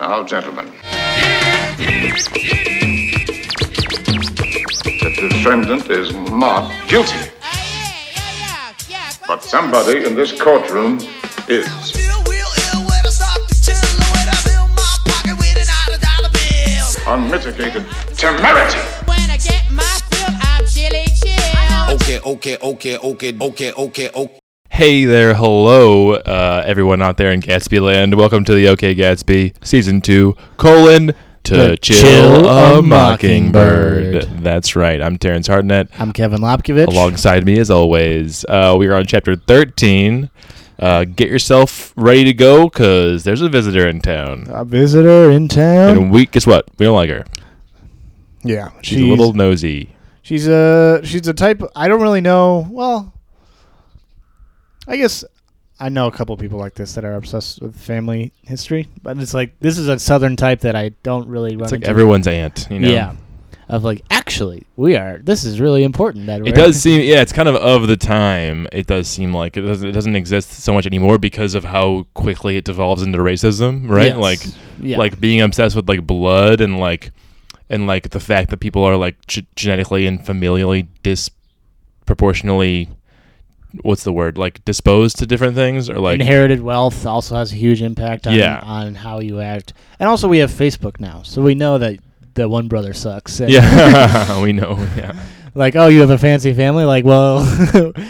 Now, gentlemen. The defendant is not guilty. But somebody in this courtroom is. Unmitigated temerity. Okay, okay, okay, okay, okay, okay, okay. Hey there, hello, uh, everyone out there in Gatsby land. Welcome to the OK Gatsby season two colon to The chill, Chill a a mockingbird. Mockingbird. That's right. I'm Terrence Hartnett. I'm Kevin Lopkovich. Alongside me, as always, uh, we are on chapter thirteen. Uh, get yourself ready to go, cause there's a visitor in town. a visitor in town. And we guess what? We don't like her. yeah, She's, a little nosy. She's a she's a type. I don't really know. Well, I guess I know a couple people like this that are obsessed with family history, but it's like this is a southern type that I don't really run It's like into. everyone's aunt. You know. Yeah, of like actually we are. This is really important. That It does seem, yeah, it's kind of of the time. It does seem like it doesn't, it doesn't exist so much anymore because of how quickly it devolves into racism, right? Yes. Like, Yeah. like being obsessed with like blood and like, and like the fact that people are like g- genetically and familially disproportionately, what's the word? Like disposed to different things or like, inherited wealth also has a huge impact on Yeah. on how you act, and also we have Facebook now, so we know that the one brother sucks. yeah, we know, yeah. like oh you have a fancy family like well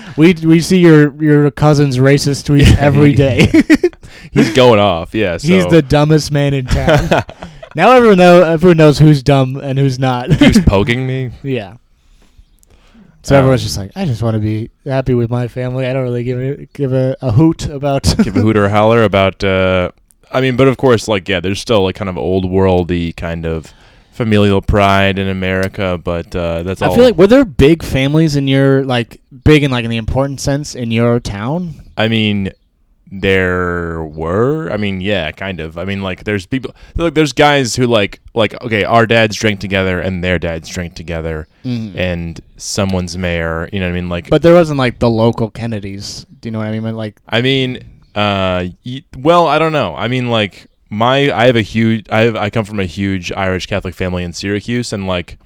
we we see your your cousin's racist tweets every day He's going off, yeah. So. he's the dumbest man in town now everyone know everyone knows who's dumb and who's not he was poking me. yeah so Um, everyone's just like i just want to be happy with my family. I don't really give a give a, a hoot about give a hoot or a holler about uh I mean, but of course, like yeah, there's still like kind of old worldy kind of familial pride in America, but uh that's all i feel like were there big families in your like big in like in the important sense in your town? I mean there were I mean, yeah, kind of. I mean like there's people like there's guys who like like okay, our dads drank together and their dads drank together and someone's mayor, you know what I mean? Like but there wasn't like the local kennedys do you know what i mean like I mean, uh, y- well, I don't know. I mean, like my, I have a huge, I have, I come from a huge Irish Catholic family in Syracuse, and like,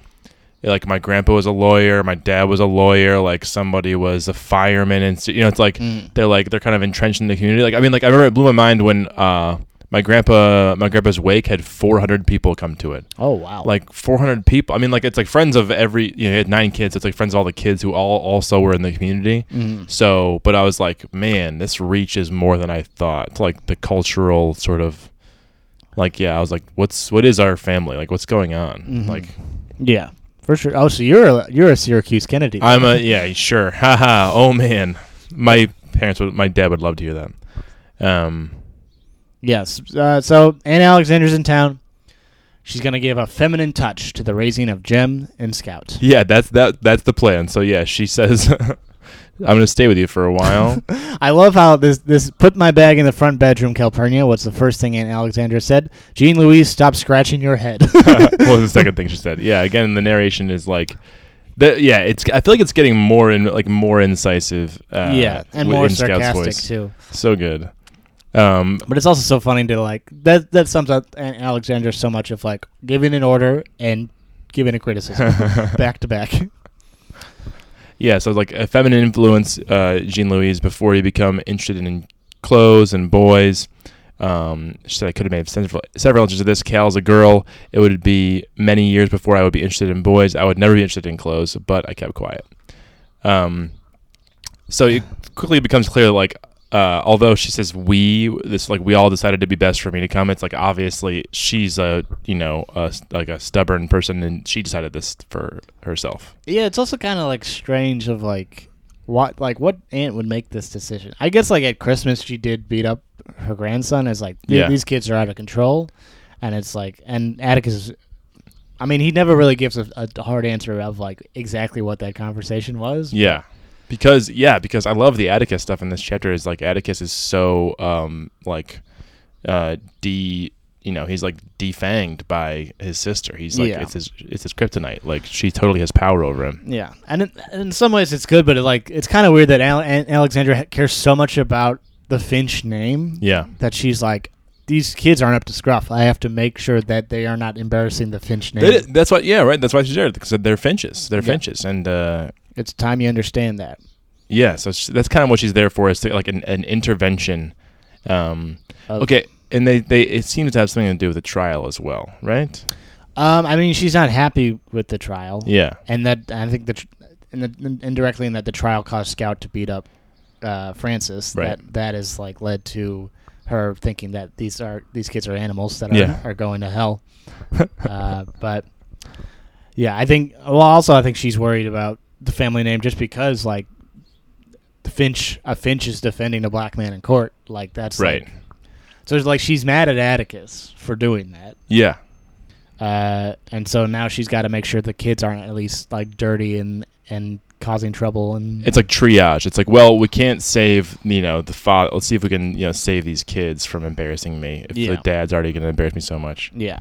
like my grandpa was a lawyer, my dad was a lawyer, like somebody was a fireman, and so- you know, it's like mm. they're like they're kind of entrenched in the community. Like, I mean, like I remember it blew my mind when uh, my grandpa, my grandpa's wake had 400 people come to it oh wow like 400 people. I mean, like it's like friends of every. You know, he had nine kids. It's like friends of all the kids who all also were in the community. Mm-hmm. So, but I was like, man, this reaches more than I thought. It's like the cultural sort of, like, yeah, I was like, what's what is our family? Like, what's going on? Mm-hmm. Like, Yeah, for sure. Oh, so you're a, you're a Syracuse Kennedy. I'm a yeah, sure, haha. Oh man, my parents would, my dad would love to hear that. Um, yes. Uh, so Aunt Alexandra's in town. She's gonna give a feminine touch to the raising of Jem and Scout. yeah, that's that that's the plan. So yeah, she says. I'm gonna stay with you for a while. I love how this this put my bag in the front bedroom, Calpurnia. What's the first thing Aunt Alexandra said? Jean Louise, stop scratching your head. what was the second thing she said? Yeah, again, the narration is like, the, yeah, it's. I feel like it's getting more and like more incisive. Uh, yeah, and more sarcastic too. So good. Um, But it's also so funny to like that. That sums up Aunt Alexandra so much of like giving an order and giving a criticism back to back. Yeah, so like a feminine influence, uh, Jean Louise, before you become interested in clothes and boys. Um, she said I could have made several, several inches of this. Cal's a girl. It would be many years before I would be interested in boys. I would never be interested in clothes, but I kept quiet. Um, so it quickly becomes clear, like, uh, although she says we, this like we all decided to be best for me to come. It's like obviously she's a you know a, like a stubborn person, and she decided this for herself. Yeah, it's also kind of like strange of like what like what aunt would make this decision. I guess like at Christmas she did beat up her grandson as like Yeah. these kids are out of control, and it's like and Atticus. I mean, he never really gives a, a hard answer of like exactly what that conversation was. Yeah. Because yeah, because I love the Atticus stuff in this chapter is like Atticus is so um like uh de you know, he's like defanged by his sister. He's like Yeah. it's his it's his kryptonite. Like she totally has power over him. Yeah, and in, in some ways it's good, but it, like it's kind of weird that Ale- Alexandra ha- cares so much about the Finch name Yeah. that she's like, these kids aren't up to scruff. I have to make sure that they are not embarrassing the Finch name. They- that's why. Yeah, right. That's why she's there because they're finches. They're Yeah. finches, and uh, it's time you understand that. yeah. So that's kind of what she's there for. Is to, like an, an intervention. Um, Of- okay, and they, they it seems to have something to do with the trial as well, right? Um, I mean, she's not happy with the trial. Yeah. and that I think that in the, indirectly in that the trial caused Scout to beat up uh, Francis. Right. That that has like led to her thinking that these are these kids are animals that are, Yeah. are going to hell. uh, but yeah, I think. Well, also I think she's worried about the family name just because like the Finch a Finch is defending a black man in court. Like that's Right. like- so it's like she's mad at Atticus for doing that. Yeah. Uh, and so now she's got to make sure the kids aren't at least like dirty and and causing trouble and It's like triage. It's like, well, we can't save, you know, the father. Let's see if we can, you know, save these kids from embarrassing me. If Yeah. the dad's already going to embarrass me so much. yeah.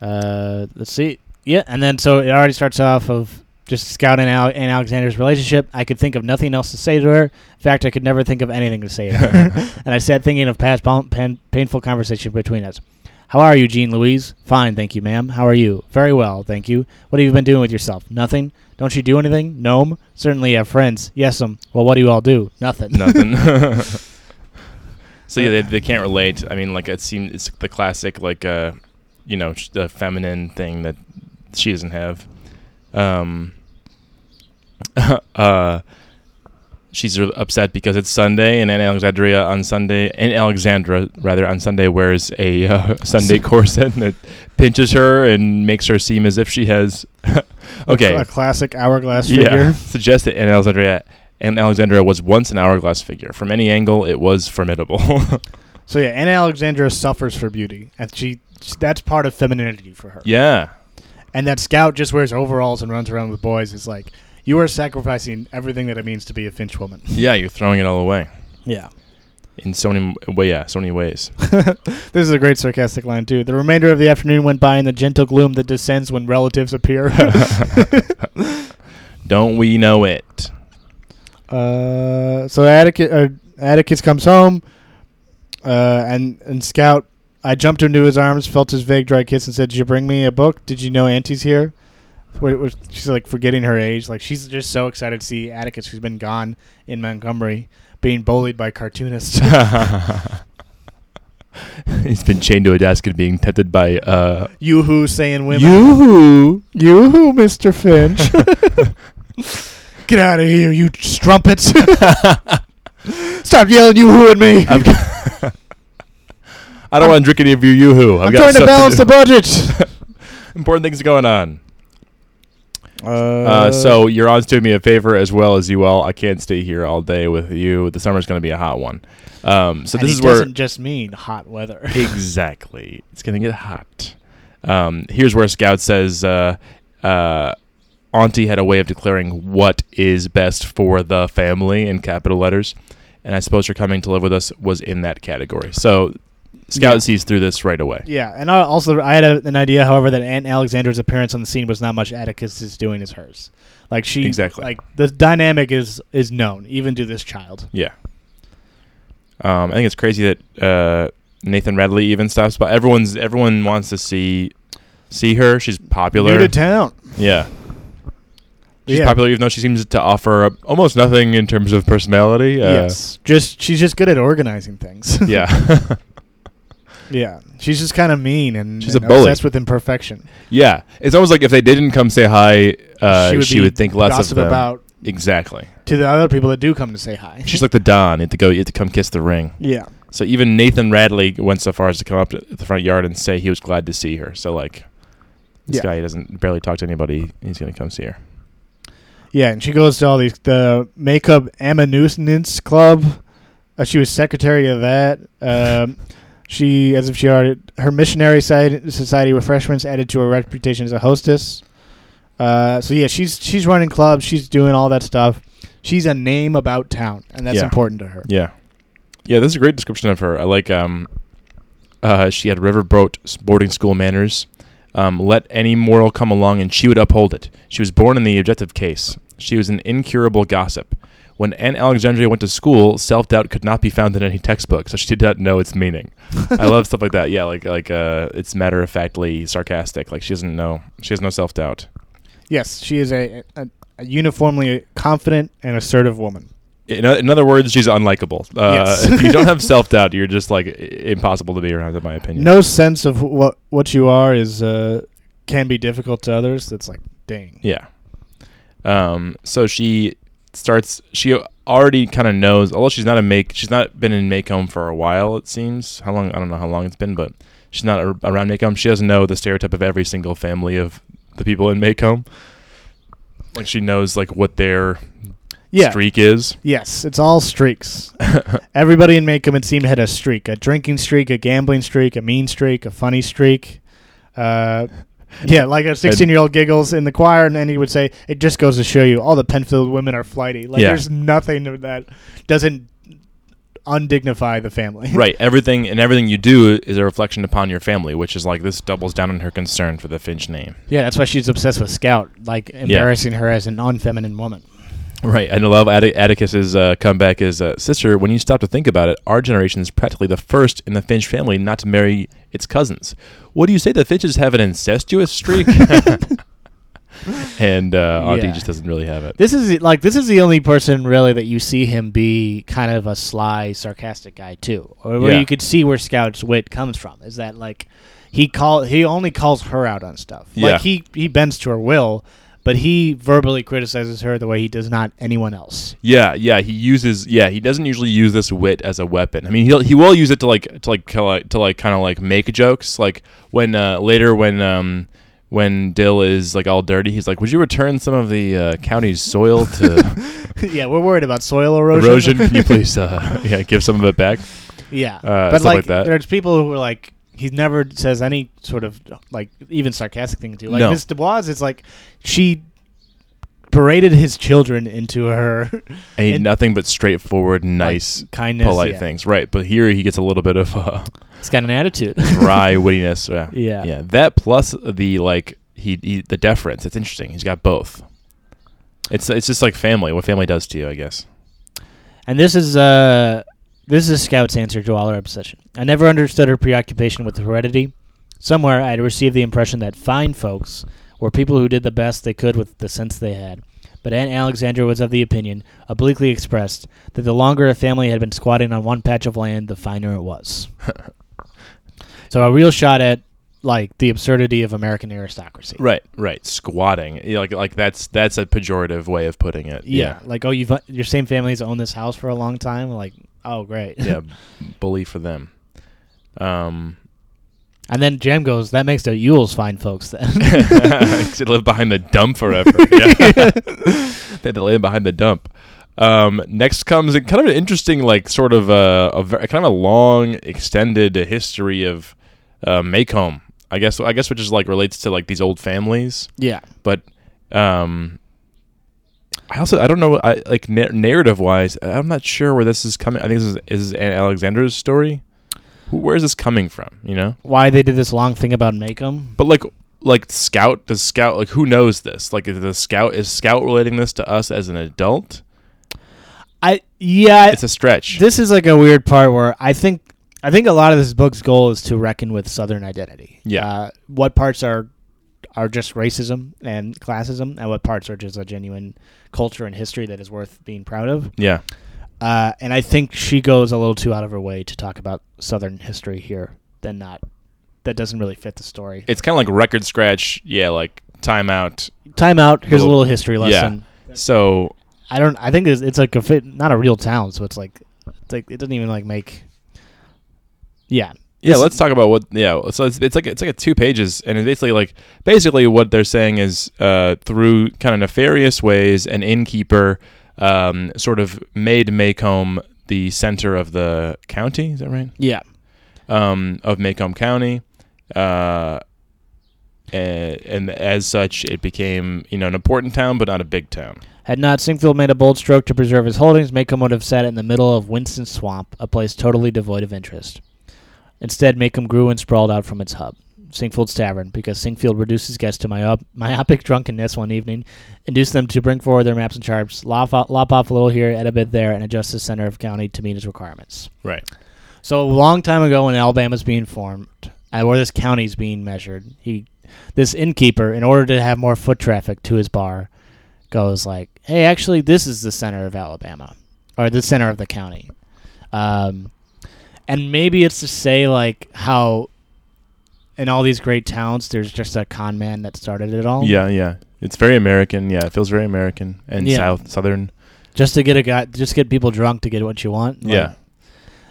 Uh, let's see. Yeah, and then so it already starts off of just scouting out and Alexandra's relationship. I could think of nothing else to say to her. In fact, I could never think of anything to say to her. and I sat thinking of past pain, painful conversation between us. How are you, Jean Louise? Fine, thank you, ma'am. How are you? Very well, thank you. What have you been doing with yourself? Nothing. Don't you do anything? Gnome? Certainly have friends. Yes, um. Well, what do you all do? Nothing. Nothing. so yeah, they, they can't relate. I mean, like it seems it's the classic, like, uh, you know, the feminine thing that she doesn't have. Um. uh. She's upset because it's Sunday, and Aunt Alexandria on Sunday, and Alexandra rather on Sunday wears a uh, Sunday corset that pinches her and makes her seem as if she has. okay, A classic hourglass yeah. figure. Suggests that Aunt Alexandria, Aunt Alexandria was once an hourglass figure. From any angle, it was formidable. So yeah, Anna Alexandra suffers for beauty, and she that's part of femininity for her. yeah, And that Scout just wears overalls and runs around with boys is like you are sacrificing everything that it means to be a Finch woman. yeah, you're throwing it all away Yeah. in so many way. Yeah, so many ways. This is a great sarcastic line too. The remainder of the afternoon went by in the gentle gloom that descends when relatives appear. Don't we know it? uh, so Atticus, uh, Atticus comes home, uh, and and Scout. I jumped into his arms, felt his vague dry kiss, and said, "Did you bring me a book? Did you know Auntie's here?" She's like forgetting her age. Like she's just so excited to see Atticus, who's been gone in Montgomery, being bullied by cartoonists. He's been chained to a desk and being petted by uh, Yoo-hoo saying women. you. Yoo-hoo, Mr. Finch. Get out of here, you strumpets. Stop yelling yoo-hoo at me. I'm, I'm don't want to drink any of your yoo-hoo. I've got trying to balance do. the budget. Important things are going on. Uh, so your aunt's doing me a favor as well as you all. I can't stay here all day with you. The summer's going to be a hot one. Um, so this is where doesn't just mean hot weather. exactly it's going to get hot. Um, here's where Scout says, uh, uh, "Auntie had a way of declaring what is best for the family in capital letters, and I suppose her coming to live with us was in that category." So Scout Yeah. sees through this right away. yeah, and I also I had a, an idea, however, that Aunt Alexandra's appearance on the scene was not much Atticus is doing as hers. Like she Exactly. like the dynamic is is known even to this child. Yeah. Um, I think it's crazy that uh, Nathan Radley even stops by. Everyone's everyone wants to see see her. She's popular. New to town. yeah. She's Yeah. popular, even though she seems to offer almost nothing in terms of personality. Uh, yes, just she's just good at organizing things. Yeah. yeah, she's just kind of mean and She's and a bully. obsessed with imperfection. yeah. It's almost like if they didn't come say hi, uh, she would, be think less of gossip them. about exactly. to the other people that do come to say hi. She's like the Don. You have to go. You have to come kiss the ring. yeah, So even Nathan Radley went so far as to come up to the front yard and say he was glad to see her. So like, this Yeah. guy doesn't barely talk to anybody. He's gonna come see her. yeah, and she goes to all these the Maycomb Amanuensis club. Uh, she was secretary of that. Um, she, as if she already her missionary side, society refreshments added to her reputation as a hostess. Uh, so yeah, she's she's running clubs. She's doing all that stuff. She's a name about town, and that's Yeah. important to her. Yeah, yeah. This is a great description of her. I like. Um, uh, she had riverboat boarding school manners. Um, let any moral come along, and she would uphold it. She was born in the objective case. She was an incurable gossip. When Aunt Alexandria went to school, self doubt could not be found in any textbook, so she did not know its meaning. I love stuff like that. Yeah, like like uh, it's matter of factly sarcastic. Like she doesn't know. She has no self doubt. Yes, she is a, a, a uniformly confident and assertive woman. In, in other words, she's unlikable. Uh, Yes. if you don't have self doubt, you're just like impossible to be around, in my opinion. No sense of what what you are is uh, can be difficult to others. That's like, dang. Yeah. Um. So she starts. She already kind of knows. Although she's not a make. She's not been in Maycomb for a while. It seems. How long? I don't know how long it's been, but she's not ar- around Maycomb. She doesn't know the stereotype of every single family of the people in Maycomb. Like she knows like what their Yeah. streak is. Yes, it's all streaks. Everybody in Maycomb, it seemed, had a streak: a drinking streak, a gambling streak, a mean streak, a funny streak. Uh, yeah, like a sixteen-year-old giggles in the choir, and then he would say, "It just goes to show you, all the Penfield women are flighty." Like, Yeah. there's nothing that doesn't undignify the family. right. Everything and everything you do is a reflection upon your family, which is like this doubles down on her concern for the Finch name. yeah, that's why she's obsessed with Scout, like embarrassing her as an unfeminine woman. Right, and I love Attic- Atticus's uh, comeback is, uh, sister. When you stop to think about it, our generation is practically the first in the Finch family not to marry its cousins. What do you say? The Finches have an incestuous streak, and uh, Auntie Yeah. just doesn't really have it. This is like this is the only person really that you see him be kind of a sly, sarcastic guy too, or where Yeah. you could see where Scout's wit comes from. Is that like he call he only calls her out on stuff. Yeah. Like he he bends to her will, but he verbally criticizes her the way he does not anyone else. Yeah, yeah. He uses. Yeah, he doesn't usually use this wit as a weapon. I mean, he'll he will use it to like to like to like, kind of like make jokes. Like when uh, later when um when Dill is like all dirty, he's like, "Would you return some of the uh, county's soil to yeah, we're worried about soil erosion. erosion? Can you please uh, yeah give some of it back?" yeah, Uh, but stuff like, like that. there's people who are like. He never says any sort of like even sarcastic thing to you. like No. Miss Dubose. It's like she paraded his children into her and And- nothing but straightforward, nice, kindness, polite yeah. things, right? But here he gets a little bit of uh, He's got an attitude. dry wittiness. Yeah. Yeah. yeah. That plus the like he, he the deference. It's interesting. He's got both. It's it's just like family. What family does to you, I guess. and this is uh this is Scout's answer to all our obsession. I never understood her preoccupation with heredity. Somewhere I had received the impression that fine folks were people who did the best they could with the sense they had. But Aunt Alexandra was of the opinion, obliquely expressed, that the longer a family had been squatting on one patch of land, the finer it was. so a real shot at like the absurdity of American aristocracy. Right, right. Squatting, Yeah, like like that's that's a pejorative way of putting it. Yeah, like oh, you've uh, your same family's owned this house for a long time. Like, oh, great. yeah, bully for them. Um, And then Jem goes, "That makes the Ewells fine folks then." to live behind the dump forever. Yeah. they had to live behind the dump. Um, next comes kind of an interesting, like, sort of a, a ver- kind of a long, extended history of uh, Maycomb. I guess I guess which is like relates to like these old families, yeah, but um, I also I don't know I like na- narrative wise I'm not sure where this is coming. I think this is is Aunt Alexandra's story. Where is this coming from? You know, why they did this long thing about Maycomb? but like like Scout does Scout like who knows this? Like is the Scout is Scout relating this to us as an adult? I yeah, It's a stretch. this is like a weird part where I think I think a lot of this book's goal is to reckon with Southern identity. Yeah. uh, what parts are are just racism and classism, and what parts are just a genuine culture and history that is worth being proud of. yeah. Uh, and I think she goes a little too out of her way to talk about Southern history here than not. That doesn't really fit the story. It's kind of like record scratch. Yeah, like timeout. Time out. Here's a Little- little history lesson. So I don't. I think it's, it's like a fit, not a real town, so it's like, it's like it doesn't even like make. Yeah. Yeah, let's talk about what. Yeah, so it's, it's like it's like a two pages, and it's basically like basically what they're saying is uh, through kind of nefarious ways, an innkeeper um, sort of made Maycomb the center of the county. Is that right? Yeah. Um, of Maycomb County, uh, and, and as such, it became you know an important town, but not a big town. Had not Sinkfield made a bold stroke to preserve his holdings, Maycomb would have sat in the middle of Winston Swamp, a place totally devoid of interest. Instead, Maycomb grew and sprawled out from its hub. Sinkfield's Tavern because Singfield reduced his guests to myop- myopic drunkenness one evening, induced them to bring forward their maps and charts, lop, off- lop off a little here, add a bit there, and adjust the center of county to meet his requirements. Right. So a long time ago, when Alabama's being formed, and where this county's being measured, he, this innkeeper, in order to have more foot traffic to his bar, goes like, "Hey, actually, this is the center of Alabama, or the center of the county." Um, and maybe it's to say like how in all these great towns, there's just a con man that started it all. Yeah, yeah. It's very American. Yeah, it feels very American and Yeah. south southern. just to get a guy, just get people drunk to get what you want. Like, Yeah.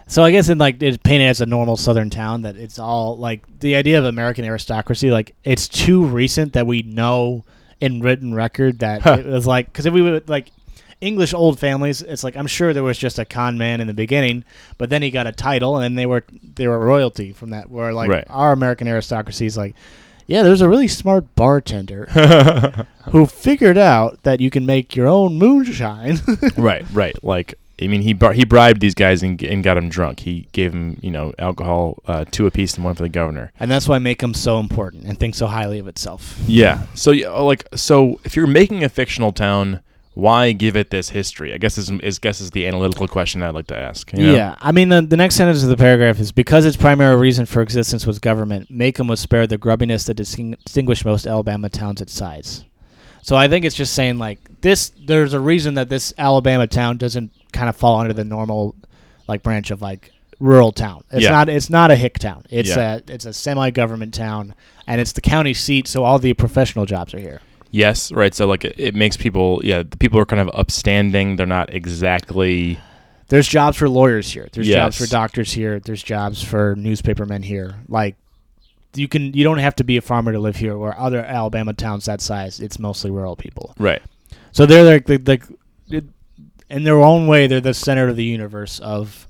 So I guess in like it's painted as a normal southern town that it's all like the idea of American aristocracy like it's too recent that we know in written record that Huh. it was like because if we would like English old families it's like I'm sure there was just a con man in the beginning but then he got a title and they were they were royalty from that where like Right. our American aristocracy is like yeah there's a really smart bartender who figured out that you can make your own moonshine right, right. Like I mean, he bar- he bribed these guys and, and got them drunk. He gave them, you know, alcohol, uh, two apiece and one for the governor. and that's why Maycomb's so important and think so highly of itself. Yeah. So yeah, like so, if you're making a fictional town, why give it this history? I guess is is guess is the analytical question I'd like to ask. you know? Yeah, I mean the, the next sentence of the paragraph is because its primary reason for existence was government. Maycomb was spared the grubbiness that disting- distinguished most Alabama towns its size. So I think it's just saying like this. There's a reason that this Alabama town doesn't kind of fall under the normal like branch of like rural town. It's Yeah. not. It's not a hick town. It's Yeah. a it's a semi government town, and it's the county seat. So all the professional jobs are here. Yes. Right. So like it, it makes people. Yeah. The people are kind of upstanding. They're not exactly. There's jobs for lawyers here. There's jobs for doctors here. There's jobs for newspapermen here. Like you can you don't have to be a farmer to live here. or other Alabama towns that size, it's mostly rural people. Right. So they're like the, the, in their own way, they're the center of the universe of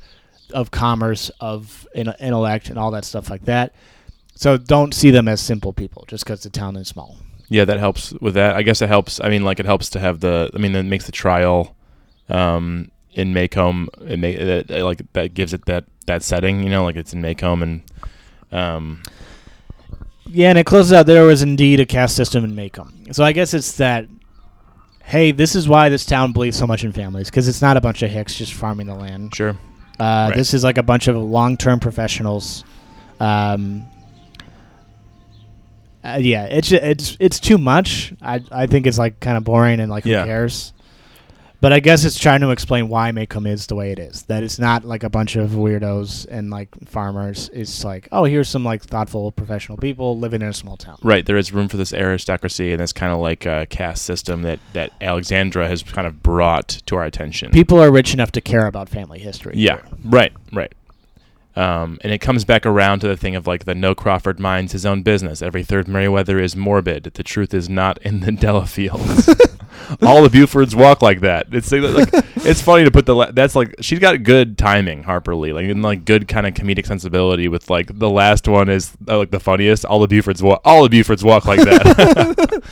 of commerce, of in, intellect, and all that stuff like that. So don't see them as simple people just because the town is small. Yeah, that helps with that. I guess it helps. I mean, like it helps to have the. I mean, it makes the trial um, in Maycomb. It make that like that gives it that that setting. You know, like it's in Maycomb and. Um, Yeah, and it closes out. There was indeed a caste system in Maycomb. So I guess it's that. Hey, this is why this town believes so much in families because it's not a bunch of hicks just farming the land. sure. Uh, Right. This is like a bunch of long-term professionals. Um, uh, yeah, it's it's it's too much. I I think it's like kind of boring and like who Yeah. cares. But I guess it's trying to explain why Maycomb is the way it is. That it's not like a bunch of weirdos and like farmers. It's like, oh, here's some like thoughtful professional people living in a small town. Right, there is room for this aristocracy and this kind of like uh, caste system that that Alexandra has kind of brought to our attention. People are rich enough to care about family history. Yeah, right, right. Um, and it comes back around to the thing of like the no Crawford minds his own business. Every third Meriwether is morbid. The truth is not in the Delafields. All the Bufords walk like that. It's like it's funny to put the la- that's like she's got good timing, Harper Lee, like and like good kind of comedic sensibility. With like the last one is uh, like the funniest. All the Bufords walk. All the Bufords walk like that.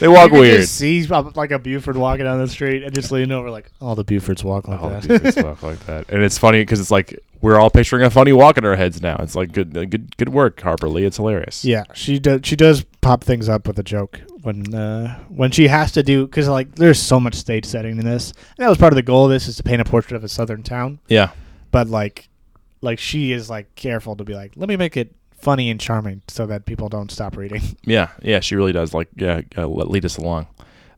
they walk You weird. Just see uh, like a Buford walking down the street and just leaning over like, all the Bufords walk like All that. the Bufords walk like that, and it's funny because it's like we're all picturing a funny walk in our heads now. It's like good, good, good work, Harper Lee. It's hilarious. Yeah, she does. She does pop things up with a joke when uh, when she has to do because like there's so much stage setting in this. And that was part of the goal of this is to paint a portrait of a southern town. yeah. But like, like she is like careful to be like, let me make it funny and charming so that people don't stop reading. Yeah, yeah, she really does. Like, yeah, uh, lead us along.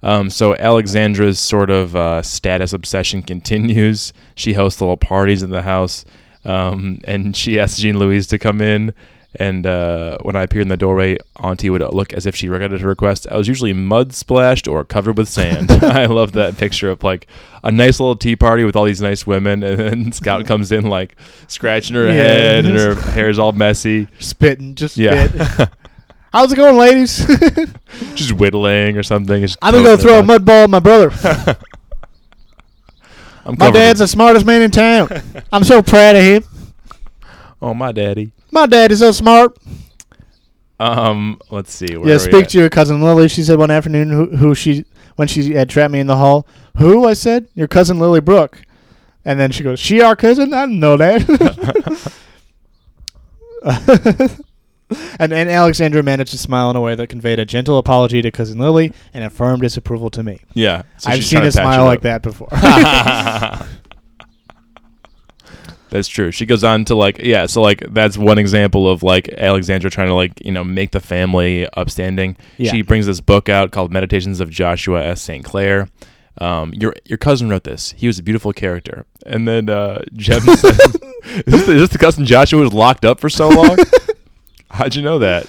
Um, so Alexandra's sort of uh, status obsession continues. She hosts little parties in the house, um, and she asked Jean Louise to come in. And uh, when I appeared in the doorway, Auntie would look as if she regretted her request. I was usually mud splashed or covered with sand. I love that picture of like a nice little tea party with all these nice women, and then Scout comes in like scratching her Yeah. head, and her hair's all messy. Spitting, just Yeah. spit. How's it going, ladies? just whittling or something. I'm gonna go throw a mud ball at my brother. I'm My dad's the smartest man in town. I'm so proud of him. oh my daddy. My dad is so smart. Um, let's see. Where yeah, speak at? to your cousin Lily. She said one afternoon who, who she when she had trapped me in the hall. Who I said your cousin Lily Brooke, and then she goes, "She our cousin? I didn't know that." And, and Alexandra managed to smile in a way that conveyed a gentle apology to cousin Lily and a firm disapproval to me. Yeah, so I've seen a smile like that before. That's true. She goes on to like, yeah. So like, that's one example of like Alexandra trying to like, you know, make the family upstanding. Yeah. She brings this book out called Meditations of Joshua S. St. Clair. Um, your your cousin wrote this. He was a beautiful character. And then uh, Jem says, is, this the, is this the cousin Joshua was locked up for so long? How'd you know that?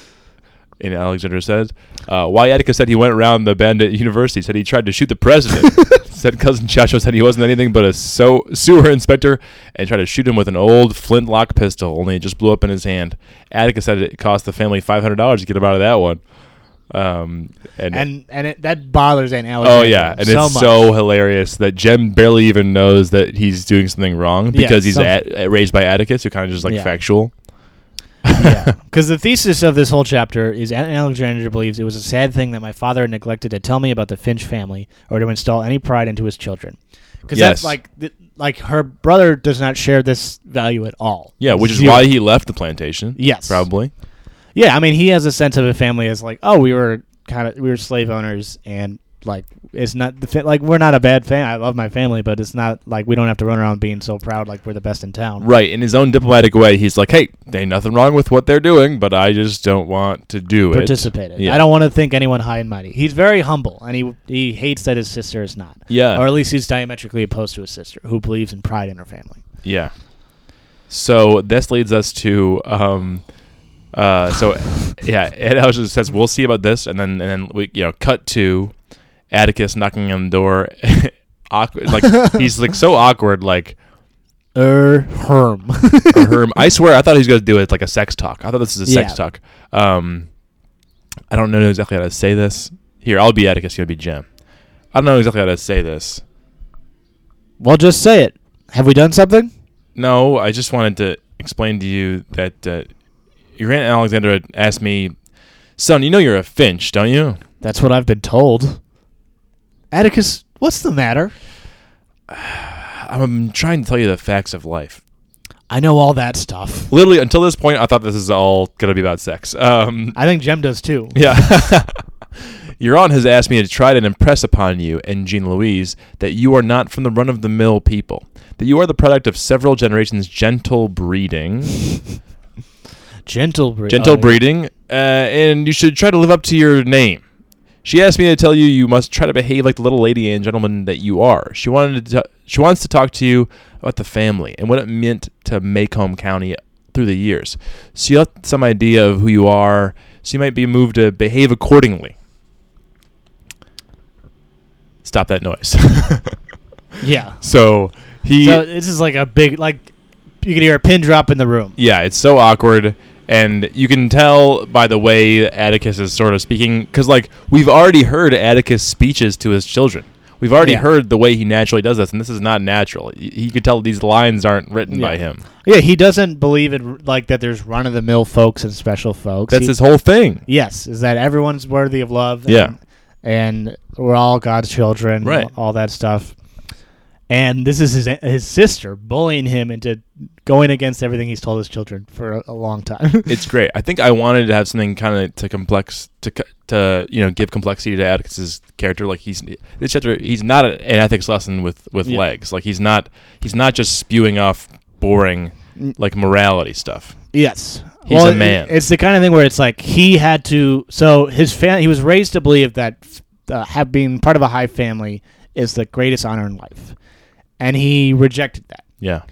And Alexandra says, uh, why Atticus said he went around the bandit university, said he tried to shoot the president. said cousin Joshua said he wasn't anything but a so- sewer inspector and tried to shoot him with an old flintlock pistol, only it just blew up in his hand. Atticus said it cost the family $500 to get him out of that one. Um, and, and and it, that bothers Aunt Alexandra. oh, yeah. And so it's much. so hilarious that Jem barely even knows that he's doing something wrong because he's some- at, raised by Atticus, who kind of just like Yeah. factual. Yeah. Because the thesis of this whole chapter is Aunt Alexandra believes it was a sad thing that my father neglected to tell me about the Finch family or to install any pride into his children. Because Yes. that's like, th- like her brother does not share this value at all. Yeah, which is why he left the plantation. Yes. Probably. Yeah, I mean, he has a sense of a family as like, oh, we were kind of we were slave owners, and like it's not the fa- like we're not a bad fan. I love my family, but it's not like we don't have to run around being so proud like we're the best in town. Right. In his own diplomatic way, he's like, hey, there ain't nothing wrong with what they're doing, but I just don't want to do it. Participated. Yeah. I don't want to think anyone high and mighty. He's very humble, and he he hates that his sister is not. Yeah. or at least he's diametrically opposed to his sister, who believes in pride in her family. Yeah. So this leads us to um uh so yeah, Ed Alger says we'll see about this and then and then we you know cut to Atticus knocking on the door awkward like he's like so awkward like Er, Herm. or Herm. I swear I thought he was going to do it like a sex talk. I thought this is a sex Yeah. talk. Um I don't know exactly how to say this. Here, I'll be Atticus, you'll be Jem. I don't know exactly how to say this. well, just say it. Have we done something? No, I just wanted to explain to you that uh, your aunt Alexandra asked me, "Son, you know you're a Finch, don't you?" That's what I've been told. Atticus, what's the matter? I'm trying to tell you the facts of life. I know all that stuff. Literally, until this point, I thought this is all gonna be about sex. Um, I think Jem does too. yeah. Your aunt has asked me to try to impress upon you and Jean Louise that you are not from the run of the mill people, that you are the product of several generations gentle breeding, Gentle breed. gentle oh, breeding, uh, and you should try to live up to your name. She asked me to tell you you must try to behave like the little lady and gentleman that you are. She wanted to she wants to talk to you about the family and what it meant to Maycomb County through the years. So you have some idea of who you are, so you might be moved to behave accordingly. Stop that noise. Yeah. so he So this is like a big like you can hear a pin drop in the room. Yeah, it's so awkward, and you can tell by the way Atticus is sort of speaking, because like we've already heard Atticus' speeches to his children. We've already Yeah. heard the way he naturally does this, and this is not natural. Y- He could tell these lines aren't written by him. Yeah, he doesn't believe in like that. There's run of the mill folks and special folks. That's He- his whole thing. Yes, is that everyone's worthy of love. And, Yeah. and we're all God's children. Right. All that stuff. And this is his his sister bullying him into going against everything he's told his children for a, a long time. It's great. I think I wanted to have something kind of to complex to to you know give complexity to Atticus's character. Like he's this chapter, he's not a- an ethics lesson with with Yeah. legs. Like he's not he's not just spewing off boring like morality stuff. Yes. He's well, a man. it- It's the kind of thing where it's like he had to. So his fan, he was raised to believe that uh, have being part of a high family is the greatest honor in life, and he rejected that. Yeah.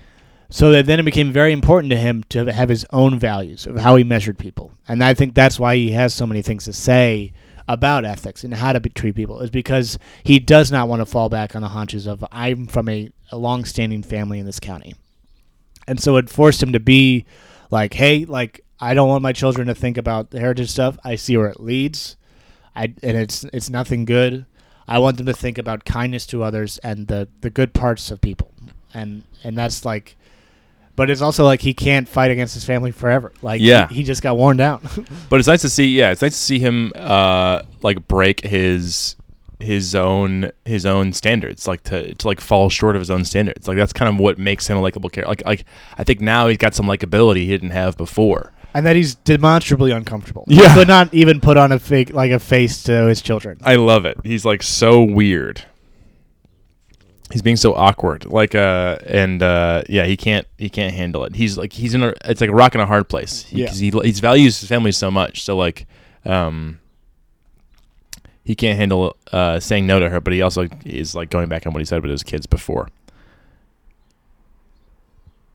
So that then it became very important to him to have his own values of how he measured people, and I think that's why he has so many things to say about ethics and how to be, treat people is because he does not want to fall back on the haunches of I'm from a, a long-standing family in this county. And so it forced him to be like hey like i don't want my children to think about the heritage stuff. I see where it leads. I and it's it's nothing good i want them to think about kindness to others and the the good parts of people and and that's like but it's also like he can't fight against his family forever like Yeah. he, he just got worn down But it's nice to see. Yeah, it's nice to see him uh, like break his his own his own standards, like to to like fall short of his own standards. Like that's kind of what makes him a likable character. Like like I think now he's got some likability he didn't have before. And that he's demonstrably uncomfortable. Yeah. he could not even put on a fake like a face to his children. I love it. He's like so weird. He's being so awkward. Like uh and uh yeah, he can't he can't handle it. He's like he's in a it's like a rock in a hard place. He, Yeah. He he values his family so much. So like um he can't handle uh saying no to her, but he also is like going back on what he said with his kids before.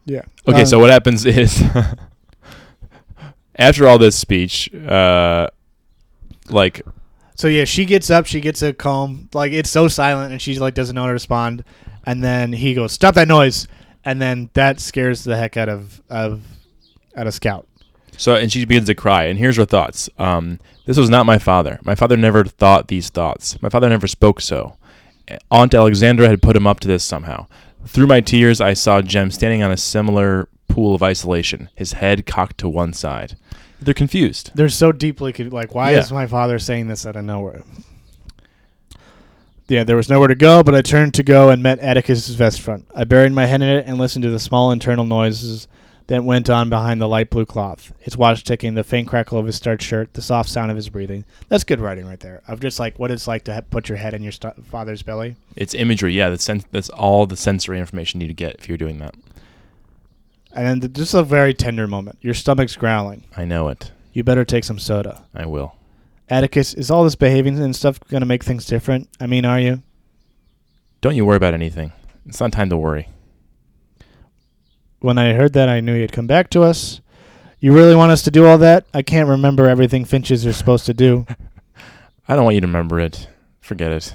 Yeah. Okay, Um, so what happens is after all this speech, uh like So yeah, she gets up, she gets a comb, like it's so silent, and she like doesn't know how to respond. And then he goes, "Stop that noise!" And then that scares the heck out of of out of Scout. So, and she begins to cry. And here's her thoughts. Um, this was not my father. My father never thought these thoughts. My father never spoke so. Aunt Alexandra had put him up to this somehow. Through my tears, I saw Jem standing on a similar pool of isolation, his head cocked to one side. They're confused. They're so deeply con- like, why Yeah. is my father saying this out of nowhere? Yeah, there was nowhere to go, but I turned to go and met Atticus's vest front. I buried my head in it and listened to the small internal noises that went on behind the light blue cloth. His watch ticking, the faint crackle of his starched shirt, the soft sound of his breathing. That's good writing right there. Of just like what it's like to ha- put your head in your st- father's belly. It's imagery. Yeah, that's, sen- that's all the sensory information you need to get if you're doing that. And then th- just a very tender moment. Your stomach's growling. I know it. You better take some soda. I will. Atticus, is all this behaving and stuff going to make things different? I mean, are you? Don't you worry about anything. It's not time to worry. When I heard that, I knew you'd come back to us. You really want us to do all that? I can't remember everything finches are supposed to do. I don't want you to remember it. Forget it.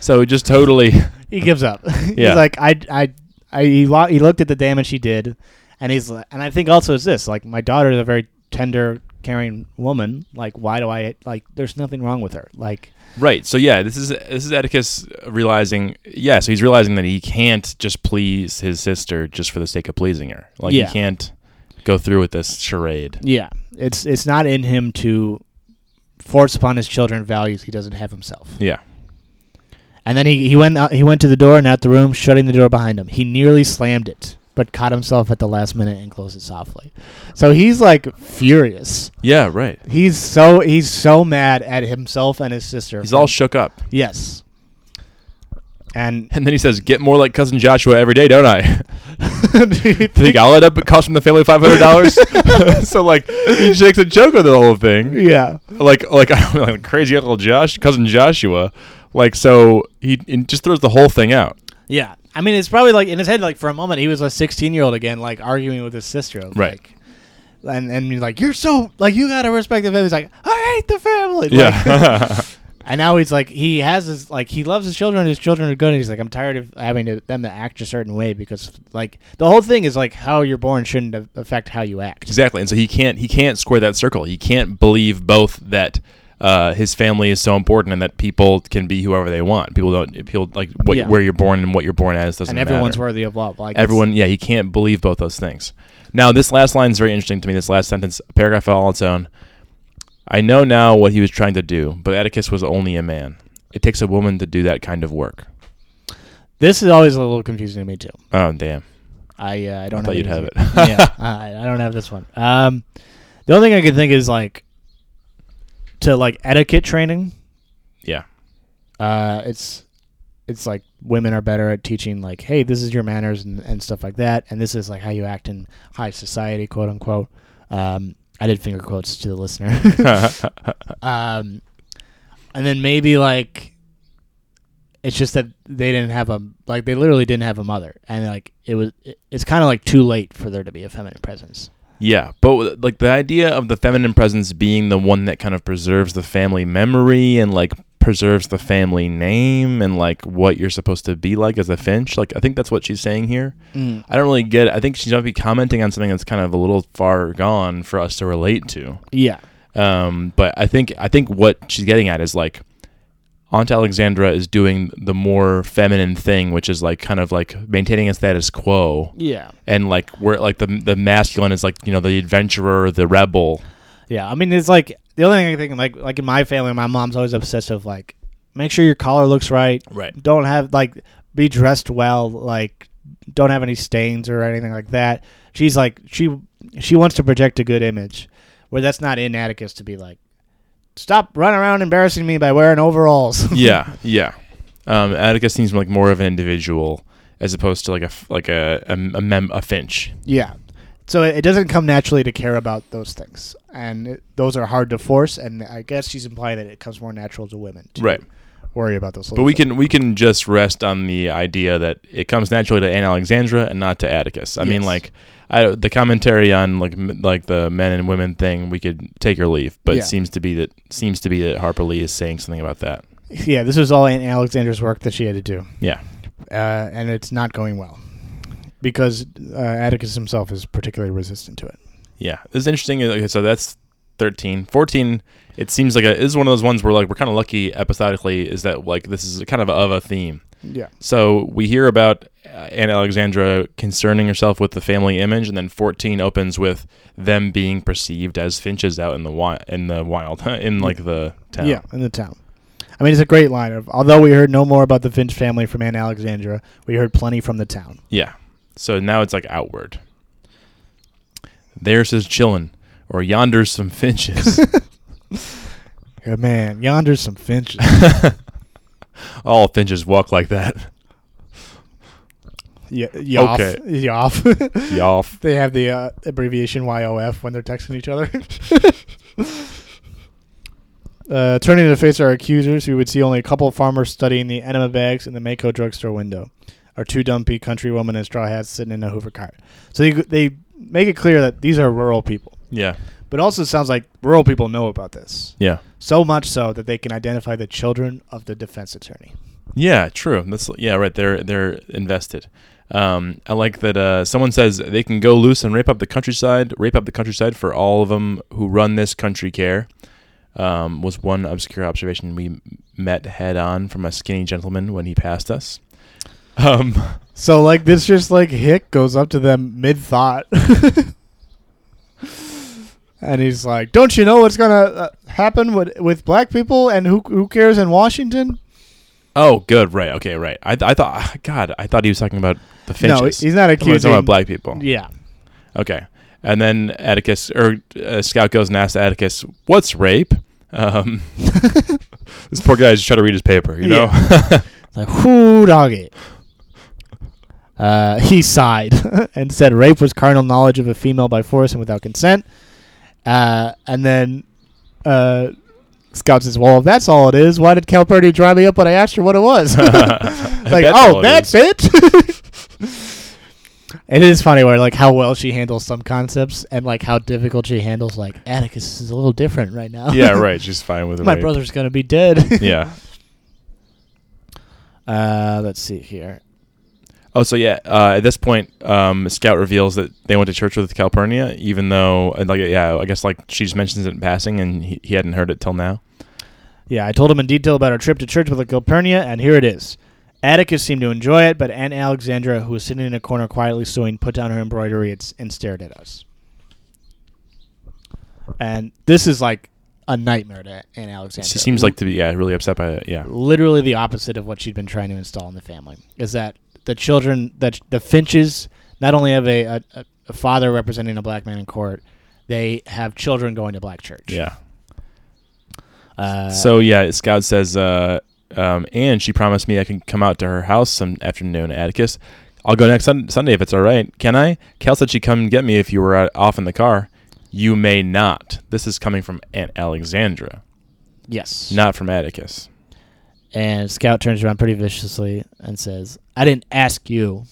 So just totally. he gives up. Yeah. he's like, I, I, I. He, lo- he looked at the damage he did, and he's, and I think also is this like my daughter is a very tender, caring woman. Like, why do I like? There's nothing wrong with her. Like, Right. So yeah, this is this is Atticus realizing. Yeah. So he's realizing that he can't just please his sister just for the sake of pleasing her. Like Yeah. he can't go through with this charade. yeah, it's it's not in him to force upon his children values he doesn't have himself. Yeah. And then he, he went out, he went to the door and out the room, shutting the door behind him. He nearly slammed it, but caught himself at the last minute and closed it softly. So he's like furious. Yeah. Right. He's so he's so mad at himself and his sister. He's all shook up, yes. And and then he says, "Get more like cousin Joshua every day, don't I?" you Think I'll end up costing the family five hundred dollars? so like he makes a joke of the whole thing. yeah. Like like I don't know, like crazy uncle Josh, cousin Joshua. Like so he, he just throws the whole thing out. Yeah. I mean, it's probably like in his head, like for a moment, he was a 16 year old again, like arguing with his sister. of, Right. Like, and and he's like, "You're so like you gotta respect the family." He's like, "I hate the family." Like, Yeah. And now he's like, he has his like, he loves his children. His children are good. And he's like, I'm tired of having to, them to act a certain way because like the whole thing is like how you're born shouldn't affect how you act. Exactly, and so he can't he can't square that circle. He can't believe both that uh, his family is so important and that people can be whoever they want. People don't people like what, Yeah. where you're born and what you're born as doesn't matter. And everyone's matter. worthy of love. Like Everyone, yeah, he can't believe both those things. Now, this last line is very interesting to me. This last sentence, paragraph all its own. I know now what he was trying to do, but Atticus was only a man. It takes a woman to do that kind of work. This is always a little confusing to me too. Oh, damn. I uh, I don't I thought have you'd have it. yeah, I, I don't have this one. Um, the only thing I can think is like to like etiquette training. Yeah. Uh, it's it's like women are better at teaching like, hey, this is your manners and, and stuff like that, and this is like how you act in high society, quote unquote. Um, I did finger quotes to the listener. um, and then maybe like it's just that they didn't have a like they literally didn't have a mother, and like it was it, it's kind of like too late for there to be a feminine presence. Yeah, but like the idea of the feminine presence being the one that kind of preserves the family memory and like preserves the family name and like what you're supposed to be like as a Finch. Like I think that's what she's saying here. Mm. I don't really get. I think she's might be commenting on something that's kind of a little far gone for us to relate to. Yeah, Um, but I think I think what she's getting at is like Aunt Alexandra is doing the more feminine thing, which is like kind of like maintaining a status quo, yeah, and like where like the the masculine is like you know the adventurer, the rebel. yeah. I mean, it's like the only thing I think like like in my family, my mom's always obsessed with like make sure your collar looks right. Right. Don't have like be dressed well. Like don't have any stains or anything like that. She's like she she wants to project a good image, where that's not in Atticus to be like, stop running around embarrassing me by wearing overalls. yeah, yeah. Um, Atticus seems like more of an individual as opposed to like a like a a, a, mem- a Finch. yeah. So it, it doesn't come naturally to care about those things, and it, those are hard to force. And I guess she's implying that it comes more natural to women, to Right. Worry about those. But we things. can we can just rest on the idea that it comes naturally to Aunt Alexandra and not to Atticus. I mean, like I, the commentary on like m- like the men and women thing, we could take or leave. But Yeah. it seems to be that seems to be that Harper Lee is saying something about that. Yeah, this was all Aunt Alexandra's work that she had to do. Yeah, uh, and it's not going well because uh, Atticus himself is particularly resistant to it. yeah. This is interesting. Okay, so that's 13, 14. It seems like it is one of those ones where like we're kind of lucky episodically is that like this is kind of of a theme. Yeah, So we hear about uh, Aunt Alexandra concerning herself with the family image, and then 14 opens with them being perceived as finches out in the wild, in the wild, in like the town. yeah, in the town. I mean, it's a great line of. Although we heard no more about the Finch family from Aunt Alexandra, we heard plenty from the town. Yeah. So now it's like outward. There's his chillin', or yonder's some finches. Yeah, man, yonder's some finches. All finches walk like that. yeah, yoff, Okay. yoff. Yoff. they have the uh, abbreviation YOF when they're texting each other. Uh, turning to face our accusers, we would see only a couple of farmers studying the enema bags in the Mayco drugstore window. Our two dumpy country women in straw hats sitting in a Hoover cart. So they, they make it clear that these are rural people. Yeah. But it also sounds like rural people know about this. Yeah. So much so that they can identify the children of the defense attorney. Yeah, true. That's yeah, right. They're they're invested. Um, I like that. Uh, someone says they can go loose and rape up the countryside, rape up the countryside for all of them who run this country care. Um, was one obscure observation we met head on from a skinny gentleman when he passed us. Um, So like this just like Hick goes up to them mid thought. and he's like, "Don't you know what's going to uh, happen with with black people and who who cares in Washington?" oh, good, right, okay, right. I, I thought, God, I thought he was talking about the finches. No, he's not I thought he was accusing talking about black people. Yeah. Okay. And then Atticus or uh, Scout goes and asks Atticus, "What's rape?" Um, this poor guy's just trying to read his paper, you know. Like, whoo, doggy. Uh, he sighed and said rape was carnal knowledge of a female by force and without consent. Uh, and then uh, Scout says, Well, if that's all it is, why did Calpurnia dry me up when I asked her what it was? like, That's oh, all it that's it? it is funny where, like, how well she handles some concepts and, like, how difficult she handles, like, Atticus is a little different right now. yeah, right. She's fine with it. My rape. brother's going to be dead. Yeah. Uh, let's see here. Oh, so yeah. Uh, at this point, um, Scout reveals that they went to church with Calpurnia, even though, like, yeah, I guess like she just mentions it in passing, and he, he hadn't heard it till now. Yeah, I told him in detail about our trip to church with Calpurnia, and here it is. Atticus seemed to enjoy it, but Aunt Alexandra, who was sitting in a corner quietly sewing, put down her embroidery and, and stared at us. And this is like a nightmare to Aunt Alexandra. She seems like to be yeah really upset by it. Yeah. literally the opposite of what she'd been trying to install in the family. Is that the children, that the Finches, not only have a, a, a father representing a black man in court, they have children going to black church. Yeah. Uh, So yeah, Scout says, uh, um, and she promised me I can come out to her house some afternoon. Atticus, I'll go next sun- Sunday if it's all right. Can I? Cal said she'd come and get me if you were out- off in the car. You may not. This is coming from Aunt Alexandra, yes. not from Atticus. And Scout turns around pretty viciously and says, I didn't ask you.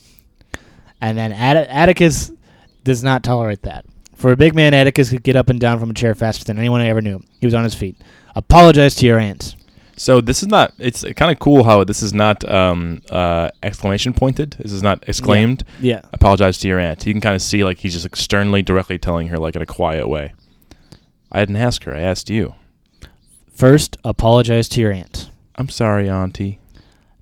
And then Att- Atticus does not tolerate that. For a big man, Atticus could get up and down from a chair faster than anyone I ever knew. He was on his feet. Apologize to your aunt. So this is not. It's kind of cool how this is not um, uh, exclamation pointed. This is not exclaimed. Yeah. Apologize to your aunt. You can kind of see like he's just like, sternly, directly telling her like in a quiet way. I didn't ask her. I asked you. First, apologize to your aunt. I'm sorry, Auntie.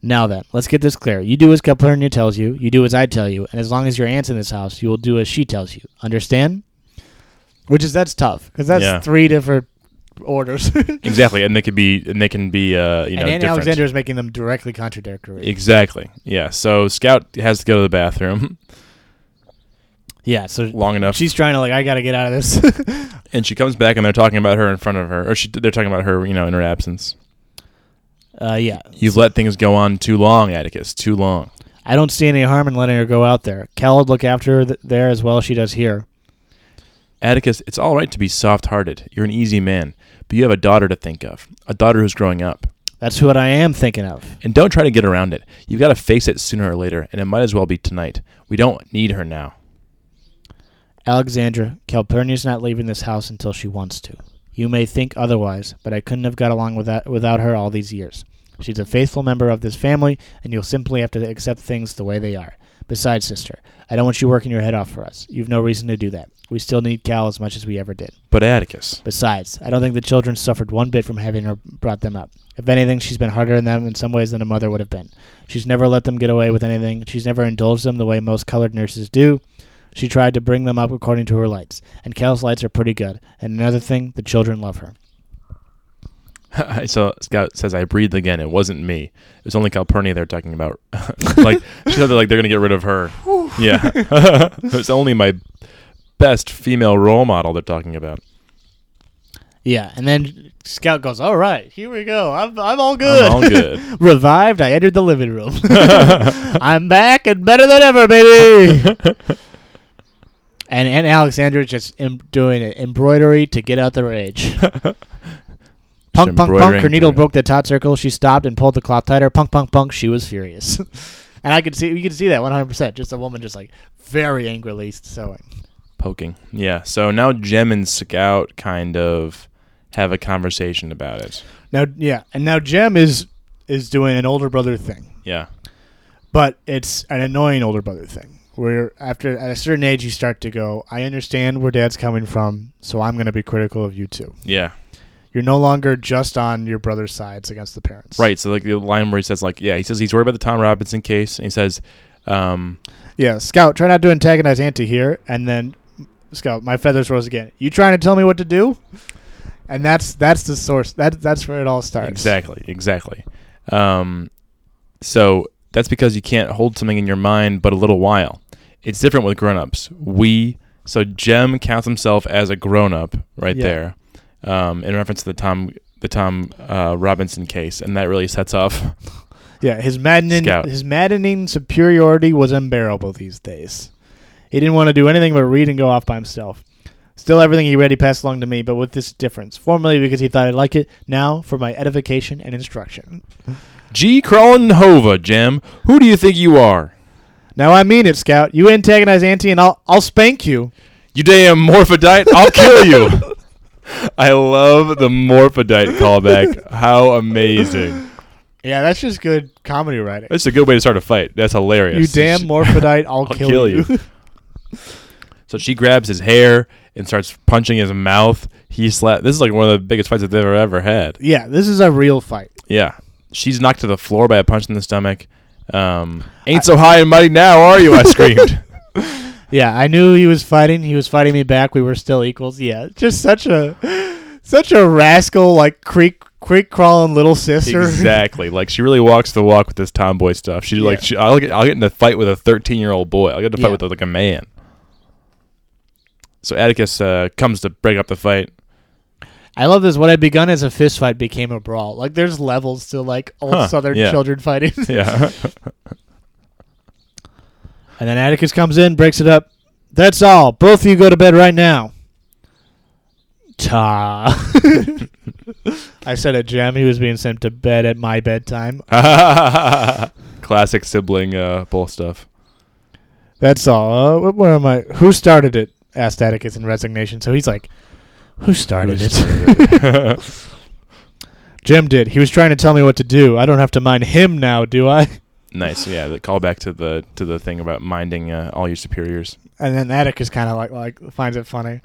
Now then, let's get this clear. You do as Calpurnia tells you, you do as I tell you, and as long as your aunt's in this house, you will do as she tells you. Understand? Which is, that's tough, because that's Yeah. three different orders. exactly, and they could be and they can be uh, you know and different. Alexandra is making them directly contradictory. Exactly. Yeah. So Scout has to go to the bathroom yeah, so long enough, she's trying to like, I gotta get out of this. and she comes back, and they're talking about her in front of her, or she, they're talking about her, you know, in her absence. Uh, yeah, You've let things go on too long, Atticus. Too long. I don't see any harm in letting her go out there. Cal would look after her th- there as well as she does here. Atticus, it's all right to be soft-hearted. You're an easy man, but you have a daughter to think of, a daughter who's growing up. That's what I am thinking of. And don't try to get around it. You've got to face it sooner or later, and it might as well be tonight. We don't need her now. Alexandra, Calpurnia's not leaving this house until she wants to. You may think otherwise, but I couldn't have got along with that, without her all these years. She's a faithful member of this family, and you'll simply have to accept things the way they are. Besides, sister, I don't want you working your head off for us. You've no reason to do that. We still need Cal as much as we ever did. But Atticus, Besides, I don't think the children suffered one bit from having her brought them up. If anything, she's been harder on them in some ways than a mother would have been. She's never let them get away with anything. She's never indulged them the way most colored nurses do. She tried to bring them up according to her lights, and Cal's lights are pretty good. And another thing, the children love her. so Scout says, "I breathed again. It wasn't me. It was only Calpurnia they're talking about. like she said, they're like they're gonna get rid of her. yeah, it was only my best female role model they're talking about. Yeah, and then Scout goes, "All right, here we go. I'm I'm all good. I'm all good. Revived. I entered the living room. I'm back and better than ever, baby." and and Alexandra just em- doing it, embroidery to get out the rage. Punk, punk, punk. Her needle broke the taut circle. She stopped and pulled the cloth tighter. Punk, punk, punk. She was furious. and I could see, you could see that 100%. Just a woman just like very angrily sewing. Poking. Yeah. So now Jem and Scout kind of have a conversation about it. Now, yeah. And now Jem is is doing an older brother thing. Yeah. but it's an annoying older brother thing where after at a certain age you start to go i understand where dad's coming from so i'm going to be critical of you too Yeah. You're no longer just on your brother's sides against the parents Right. So like the line where he says like, yeah, he says he's worried about the Tom Robinson case, and he says, um, yeah scout try not to antagonize auntie here and then scout my feathers rose again you trying to tell me what to do and that's that's the source that that's where it all starts Exactly, exactly. Um, so that's because you can't hold something in your mind but a little while. It's different with grown-ups. We so Jem counts himself as a grown-up right Yeah. there, um, in reference to the Tom the Tom uh, Robinson case, and that really sets off. yeah his maddening Scout. his maddening superiority was unbearable these days he didn't want to do anything but read and go off by himself Still, everything he read he passed along to me, but with this difference. Formerly because he thought I'd like it, now for my edification and instruction. G. Crawlin Hova, Jem. Who do you think you are? Now I mean it, Scout. You antagonize Auntie, and I'll I'll spank you. You damn morphodite! I'll kill you. I love the morphodite callback. How amazing! Yeah, that's just good comedy writing. That's a good way to start a fight. That's hilarious. You damn morphodite, I'll, I'll kill, kill you. you. So she grabs his hair and starts punching his mouth. He slap. This is like one of the biggest fights that they've ever had. yeah, this is a real fight. Yeah, she's knocked to the floor by a punch in the stomach. Um, ain't so high and mighty now, are you? I screamed. Yeah, I knew he was fighting. He was fighting me back. We were still equals. Yeah, just such a such a rascal, like creek creek crawling little sister. exactly. Like she really walks the walk with this tomboy stuff. She like she, I'll get I'll get in a fight with a 13 year old boy. I'll get in a fight Yeah. with like a man. So Atticus uh, comes to break up the fight. I love this. What had begun as a fist fight became a brawl. Like there's levels to like old Huh, Southern yeah. children fighting. Yeah. And then Atticus comes in, breaks it up. That's all. Both of you go to bed right now. Ta. I said at Jem he was being sent to bed at my bedtime. Classic sibling uh, bull stuff. That's all. Uh, where am I? Who started it? Asked Atticus in resignation. So he's like, "Who started it?" Jem did. He was trying to tell me what to do. I don't have to mind him now, do I? Nice. Yeah. The callback to the to the thing about minding uh, all your superiors. And then Atticus kind of like like finds it funny.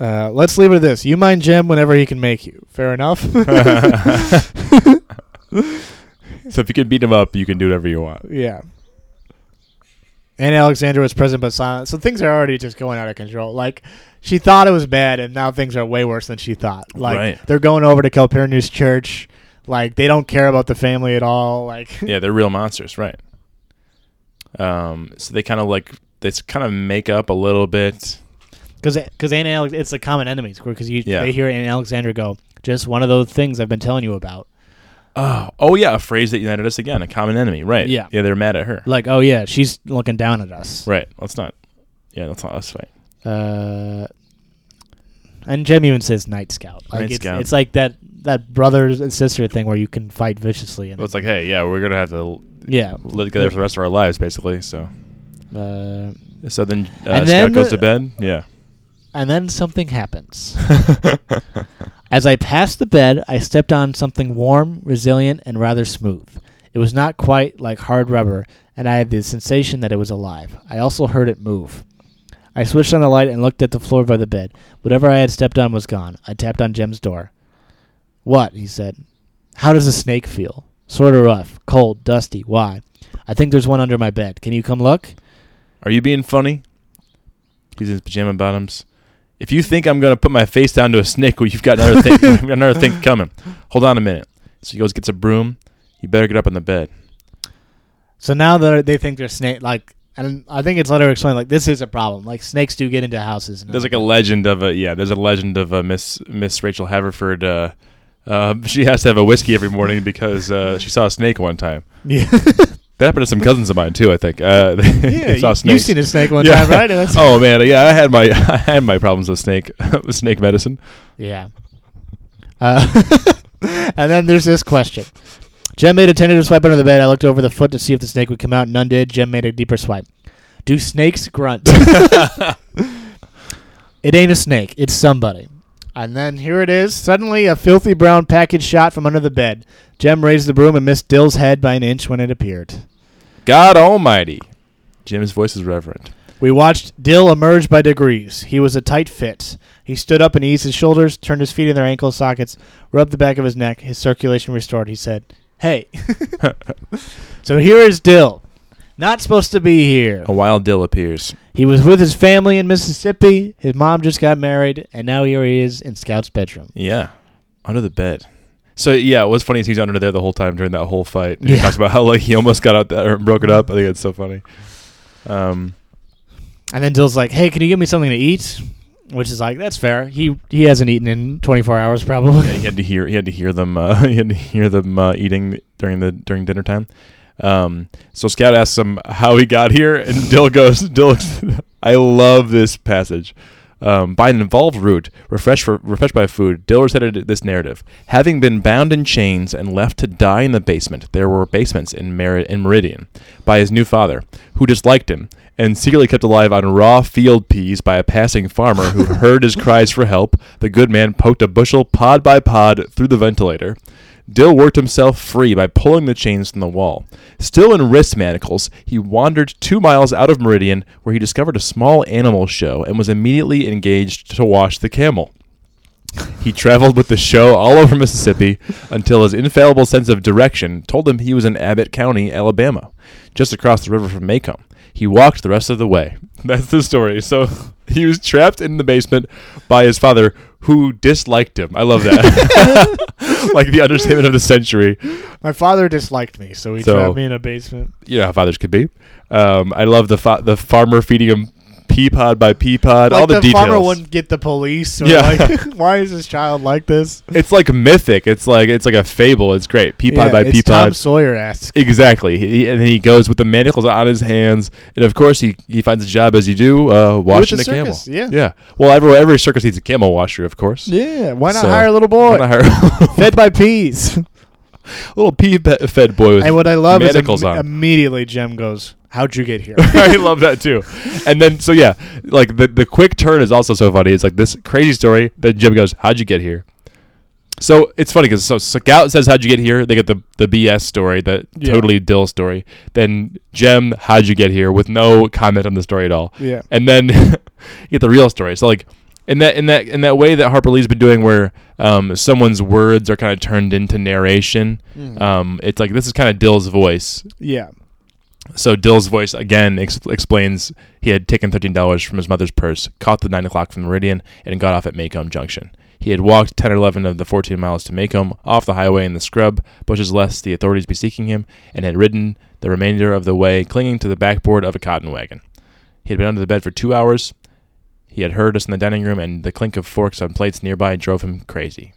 Uh, let's leave it at this. You mind Jem whenever he can make you. Fair enough. So if you can beat him up, you can do whatever you want. yeah. And Alexandra was present but silent. So things are already just going out of control. Like she thought it was bad, and now things are way worse than she thought. Like Right. they're going over to Calpurnia's church. Like they don't care about the family at all. Like Yeah, they're real monsters, right? Um, so they kind of like they kind of make up a little bit. because because Aunt Alex, it's a common enemies because you Yeah. they hear Aunt Alexandra go just one of those things I've been telling you about. Oh, oh yeah, a phrase that united us again, a common enemy, right? Yeah. yeah, they're mad at her, Like oh yeah, she's looking down at us. right? Let's not, yeah, let's not us fight. Uh, and Jem even says Night Scout. Like Night it's, Scout. it's like that that brothers and sister thing where you can fight viciously and Well, it's like, hey, yeah, we're gonna have to yeah. live together for the rest of our lives, basically. So, Uh, so then uh, And Scout then- goes to bed. Yeah. and then something happens. As I passed the bed, I stepped on something warm, resilient, and rather smooth. It was not quite like hard rubber, and I had the sensation that it was alive. I also heard it move. I switched on the light and looked at the floor by the bed. Whatever I had stepped on was gone. I tapped on Jem's door. What? he said. How does a snake feel? Sort of rough, cold, dusty. Why? I think there's one under my bed. Can you come look? Are you being funny? He's in his pajama bottoms. If you think I'm gonna put my face down to a snake, well, you've got another thing. another thing coming. Hold on a minute. So he goes, gets a broom. You better get up on the bed. So now that they think they're snake, like, and I think it's later explained, like, this is a problem. Like, snakes do get into houses. There's like a legend of a yeah. There's a legend of a Miss Miss Rachel Haverford. Uh, uh, she has to have a whiskey every morning because uh, she saw a snake one time. yeah, That happened to some cousins of mine too. I think. Uh, they yeah. saw snakes. you've seen a snake one Yeah. time, right? That's- oh man, yeah. I had my I had my problems with snake with snake medicine. Yeah. Uh, and then there's this question. Jem made a tentative swipe under the bed. I looked over the foot to see if the snake would come out. None did. Jem made a deeper swipe. Do snakes grunt? it ain't a snake. It's somebody. And then here it is. Suddenly, a filthy brown package shot from under the bed. Jem raised the broom and missed Dill's head by an inch when it appeared. God Almighty. Jem's voice is reverent. We watched Dill emerge by degrees. He was a tight fit. He stood up and eased his shoulders, turned his feet in their ankle sockets, rubbed the back of his neck. His circulation restored. He said, Hey. so here is Dill. Not supposed to be here. A wild dill appears. He was with his family in Mississippi. His mom just got married, and now here he is in Scout's bedroom. Yeah, under the bed. So yeah, what's funny is he's under there the whole time during that whole fight. And He Yeah. talks about how like he almost got out there and broke it up. I think it's so funny. Um, And then Dill's like, "Hey, can you give me something to eat?" Which is like, that's fair. He he hasn't eaten in 24 hours probably. yeah, he had to hear he had to hear them uh, he had to hear them uh, eating during the during dinner time. Um, so Scout asks him how he got here, and Dill goes, "Dill, I love this passage." Um, by an involved route, refreshed for, refreshed by food, Dill recited this narrative. Having been bound in chains and left to die in the basement, there were basements in, Mer- in Meridian, by his new father, who disliked him, and secretly kept alive on raw field peas by a passing farmer who heard his cries for help. The good man poked a bushel pod by pod through the ventilator. Dill worked himself free by pulling the chains from the wall. Still in wrist manacles, he wandered two miles out of Meridian, where he discovered a small animal show and was immediately engaged to wash the camel. He traveled with the show all over Mississippi until his infallible sense of direction told him he was in Abbott County, Alabama, just across the river from Maycomb. He walked the rest of the way. That's the story. So he was trapped in the basement by his father, who disliked him. I love that. like the understatement of the century. My father disliked me, so he So- trapped me in a basement. You know how fathers could be. Um, I love the fa- the farmer feeding him pea pod by pea pod. Like all the, the details. farmer wouldn't get the police. Or Yeah. like, why is this child like this? It's like mythic. It's like it's like a fable. It's great. Pea pod Yeah, by it's pea Tom pod. Sawyer esque. Exactly. He, and then he goes with the manacles on his hands, and of course he, he finds a job as you do, uh, washing the a camel. yeah. Yeah. Well, every every circus needs a camel washer, of course. Yeah, why not So, hire a little boy Why not hire fed by peas? little pea fed boy with and what I love is im- on. immediately Jem goes, "How'd you get here?" I love that too. And then so yeah, like the the quick turn is also so funny. It's like this crazy story. Then Jem goes, "How'd you get here?" So it's funny because so Scout says, "How'd you get here?" They get the the BS story, the Yeah. totally Dill story. Then Jem, "How'd you get here?" with no comment on the story at all. Yeah. And then you get the real story. So like in that in that in that way that Harper Lee's been doing, where um, someone's words are kind of turned into narration. Mm. Um, it's like this is kind of Dill's voice. yeah. So Dill's voice again ex- explains he had taken thirteen dollars from his mother's purse, caught the nine o'clock from Meridian, and got off at Maycomb Junction. He had walked ten or eleven of the fourteen miles to Maycomb, off the highway in the scrub, bushes lest the authorities be seeking him, and had ridden the remainder of the way clinging to the backboard of a cotton wagon. He had been under the bed for two hours. He had heard us in the dining room, and the clink of forks on plates nearby drove him crazy.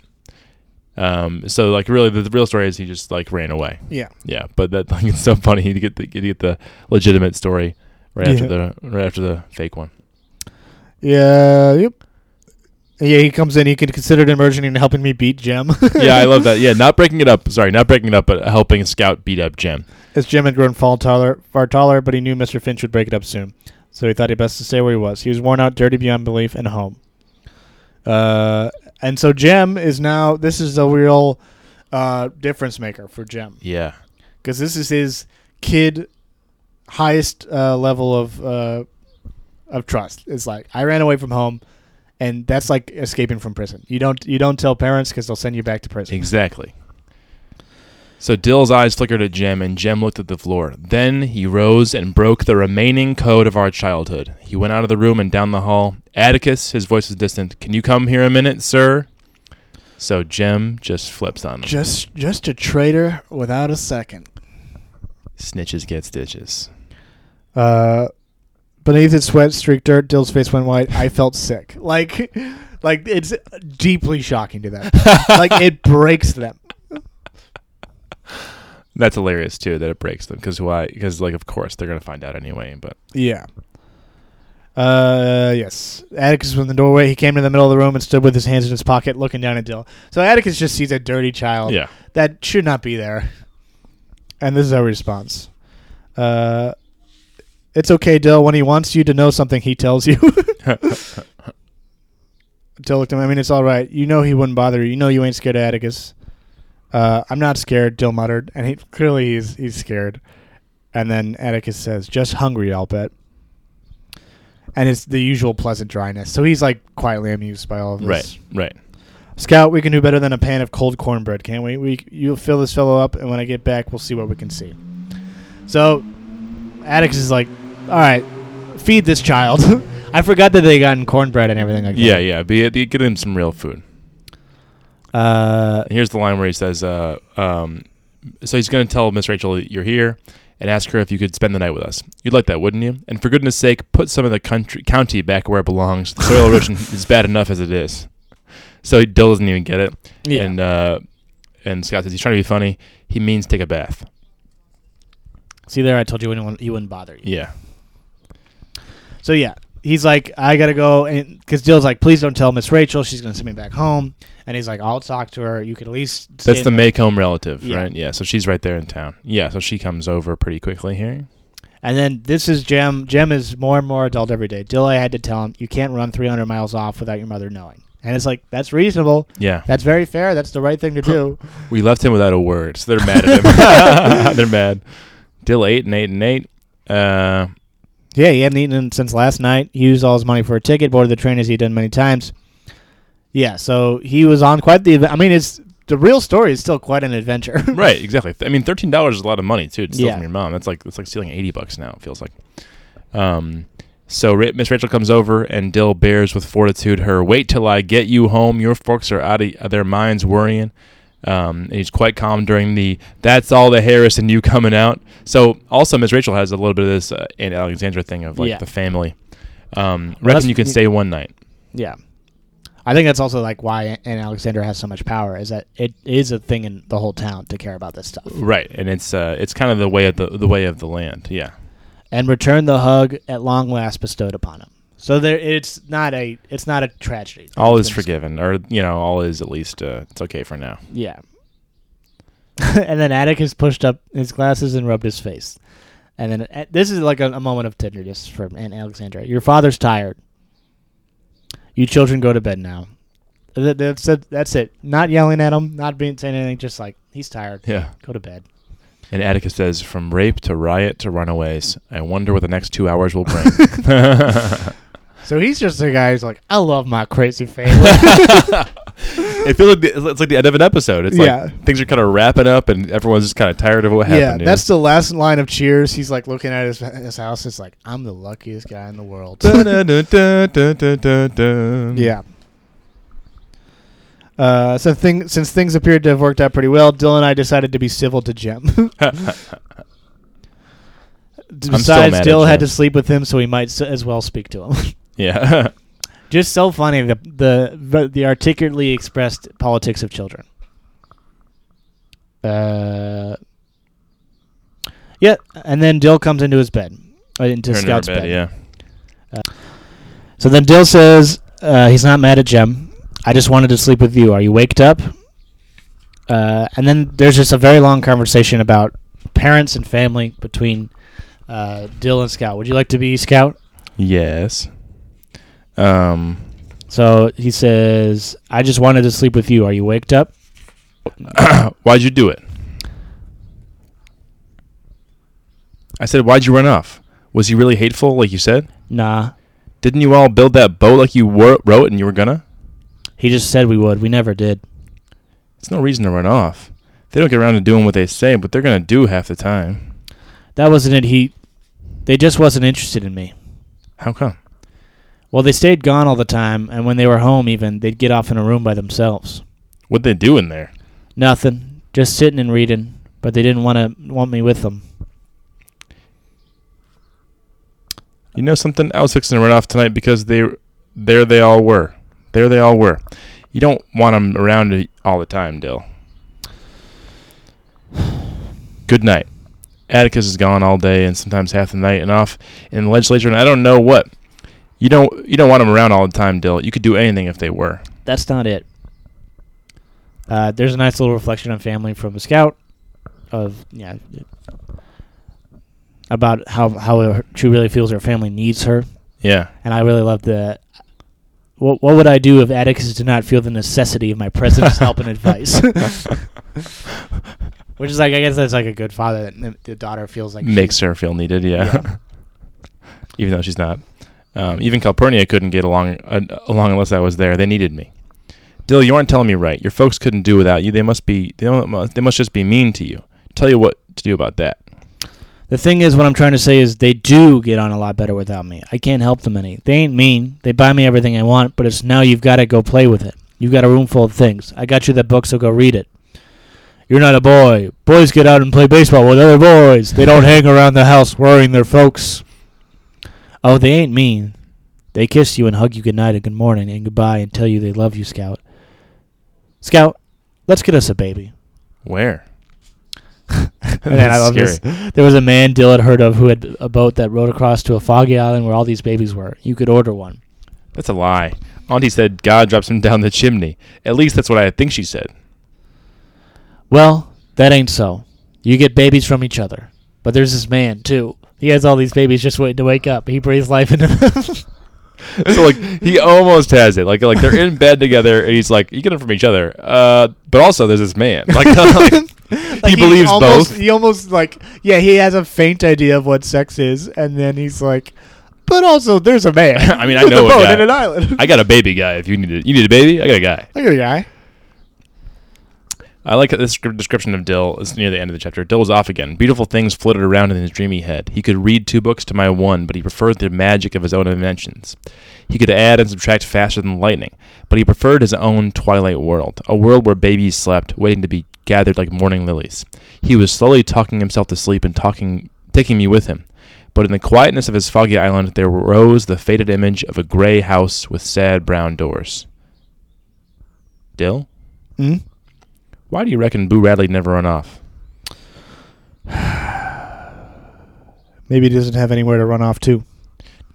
Um, so like really, the, the real story is he just like ran away. Yeah. Yeah, but that like it's so funny to get the to get the legitimate story right after the right after the fake one. Yeah. Yep. Yeah, he comes in. He can consider it emerging and helping me beat Jem. yeah, I love that. Yeah, not breaking it up. Sorry, not breaking it up, but helping Scout beat up Jem. As Jem had grown far taller, far taller, but he knew Mr. Finch would break it up soon. So he thought it best to stay where he was. He was worn out, dirty beyond belief, and home. Uh, and so Jem is now. This is a real uh, difference maker for Jem Yeah, because this is his kid highest uh, level of uh, of trust. It's like I ran away from home, and that's like escaping from prison. You don't you don't tell parents because they'll send you back to prison. exactly. So Dill's eyes flickered at Jem, and Jem looked at the floor. Then he rose and broke the remaining code of our childhood. He went out of the room and down the hall. Atticus, his voice was distant. Can you come here a minute, sir? So Jem just flips on him. Just just a traitor without a second. Snitches get stitches. Uh, beneath its sweat streaked dirt, Dill's face went white. I felt sick. Like, like it's deeply shocking to them. like it breaks them. That's hilarious too that it breaks them because why? Because like of course they're gonna find out anyway. But Yeah. Uh, yes. Atticus was in the doorway. He came to the middle of the room and stood with his hands in his pocket, looking down at Dill. So Atticus just sees a dirty child yeah, that should not be there. And this is our response. Uh, it's okay, Dill. When he wants you to know something, he tells you. Dill looked at him. I mean, it's all right. You know he wouldn't bother you. You know you ain't scared of Atticus. Uh, I'm not scared, Dill muttered, and he clearly he's he's scared. And then Atticus says, "Just hungry, I'll bet." And it's the usual pleasant dryness. So he's like quietly amused by all of this. right, right. Scout, we can do better than a pan of cold cornbread, can't we? We you'll fill this fellow up, and when I get back, we'll see what we can see. So, Atticus is like, "All right, feed this child." I forgot that they got cornbread and everything like that. Yeah, yeah. Be get him some real food. Uh, Here's the line where he says, uh, um, "So he's going to tell Miss Rachel you're here, and ask her if you could spend the night with us. You'd like that, wouldn't you? And for goodness' sake, put some of the country county back where it belongs. The soil erosion is bad enough as it is." So Dill doesn't even get it, yeah. and uh, and Scout says he's trying to be funny. He means take a bath. see there, I told you wouldn't you wouldn't bother you. Yeah, So yeah, he's like, I gotta go, and because Dill's like, please don't tell Miss Rachel. She's gonna send me back home. And he's like, I'll talk to her. You can at least. That's the make home relative, Yeah. right? Yeah, so she's right there in town. Yeah, so she comes over pretty quickly here. And then this is Jem. Jem is more and more adult every day. Dill, I had to tell him, you can't run 300 miles off without your mother knowing. And it's like, that's reasonable. Yeah, That's very fair. That's the right thing to do. we left him without a word, so they're mad at him. they're mad. Dill eight and eight and eight. Uh, yeah, he hadn't eaten since last night. He used all his money for a ticket, boarded the train as he'd done many times. Yeah, so he was on quite the event. I mean, it's the real story is still quite an adventure. right, exactly. I mean, thirteen dollars is a lot of money too. To steal Yeah. from your mom. That's like that's like stealing eighty bucks now. It feels like. Um, so Miss Rachel comes over, and Dill bears with fortitude her wait till I get you home. Your folks are out of their minds worrying. Um, and he's quite calm during the "That's all the Harris and you coming out." So also, Miss Rachel has a little bit of this uh, Aunt Alexandra thing of like Yeah. the family. Um, Well, reckon you can stay one night. yeah. I think that's also like why Aunt Alexandra has so much power is that it is a thing in the whole town to care about this stuff. Right, and it's uh, it's kind of the way of the the way of the land. Yeah, and return the hug at long last bestowed upon him. So there, it's not a, it's not a tragedy. all is forgiven, or you know, all is at least uh, it's okay for now. Yeah. and then Atticus pushed up his glasses and rubbed his face. And then uh, this is like a, a moment of tenderness from Aunt Alexandra. Your father's tired. You children go to bed now. That- That's it. That's it. Not yelling at him, not being saying anything. Just like he's tired. Yeah. Go to bed. And Atticus says, "From rape to riot to runaways, I wonder what the next two hours will bring." So he's just a guy who's like, I love my crazy family. it feels like the, it's like the end of an episode. It's Yeah. things are kind of wrapping up, and everyone's just kind of tired of what yeah, happened. that's the last line of Cheers. He's like looking at his his house. It's like I'm the luckiest guy in the world. the yeah. Uh, so thing, since things appeared to have worked out pretty well, Dill and I decided to be civil to Jem. Besides, mad at Dill had Jem. to sleep with him, so he might s- as well speak to him. Yeah. Just so funny the the the, articulately expressed politics of children. Uh, yeah, and then Dill comes into his bed, uh, into her Scout's bed, bed. Yeah. So then Dill says uh, he's not mad at Jem. I just wanted to sleep with you. Are you waked up? Uh, and then there's just a very long conversation about parents and family between uh, Dill and Scout. Would you like to be Scout? Yes. Um. So he says, I just wanted to sleep with you. Are you waked up? why'd you do it? I said, why'd you run off? Was he really hateful, like you said? Nah. Didn't you all build that boat like you wor- wrote and you were gonna? He just said we would. We never did. It's no reason to run off. They don't get around to doing what they say, but they're gonna do half the time. That wasn't it. He, they just wasn't interested in me. How come? Well, they stayed gone all the time, and when they were home, even they'd get off in a room by themselves. What'd they do in there? Nothing. Just sitting and reading. But they didn't want to want me with them. You know something? I was fixing to run off tonight because they, there they all were. There they all were. You don't want them around all the time, Dill. Good night. Atticus is gone all day and sometimes half the night and off in the legislature, and I don't know what. You don't you don't want them around all the time, Dill. You could do anything if they were. That's not it. Uh, there's a nice little reflection on family from a scout, of yeah, about how how she really feels her family needs her, Yeah. and I really love the. What what would I do if Atticus did not feel the necessity of my presence, help, and advice? Which is like I guess that's like a good father that the- daughter feels like Makes her feel needed, yeah. Yeah. even though she's not. Um, even Calpurnia couldn't get along uh, along unless I was there. They needed me. Dill, you aren't telling me right. Your folks couldn't do without you. They must be. They must, they must just be mean to you. Tell you what to do about that. The thing is, what I'm trying to say is they do get on a lot better without me. I can't help them any. They ain't mean. They buy me everything I want, but it's now you've got to go play with it. You've got a room full of things. I got you that book, so go read it. You're not a boy. Boys get out and play baseball with other boys. They don't hang around the house worrying their folks. Oh, they ain't mean. They kiss you and hug you goodnight and good morning and goodbye and tell you they love you, Scout. Scout, let's get us a baby. Where? Man, I love this. There was a man Dill had heard of who had a boat that rode across to a foggy island where all these babies were. You could order one. That's a lie. Auntie said God drops him down the chimney. At least that's what I think she said. Well, that ain't so. You get babies from each other. But there's this man, too. He has all these babies just waiting to wake up. He breathes life into them. so like he almost has it. Like like they're in bed together, and he's like, "You get it from each other." Uh, but also there's this man. Like, like, he believes almost, both. He almost like yeah, he has a faint idea of what sex is, and then he's like, but also there's a man. I mean, I know a a boat guy. and an island. I got a baby guy. If you need it, you need a baby. I got a guy. I got a guy. I like this description of Dill. It's near the end of the chapter. Dill was off again. Beautiful things floated around in his dreamy head. He could read two books to my one, but he preferred the magic of his own inventions. He could add and subtract faster than lightning, but he preferred his own twilight world, a world where babies slept, waiting to be gathered like morning lilies. He was slowly talking himself to sleep and talking, taking me with him. But in the quietness of his foggy island, there rose the faded image of a gray house with sad brown doors. Dill? Hmm? Why do you reckon Boo Radley never run off? Maybe he doesn't have anywhere to run off to.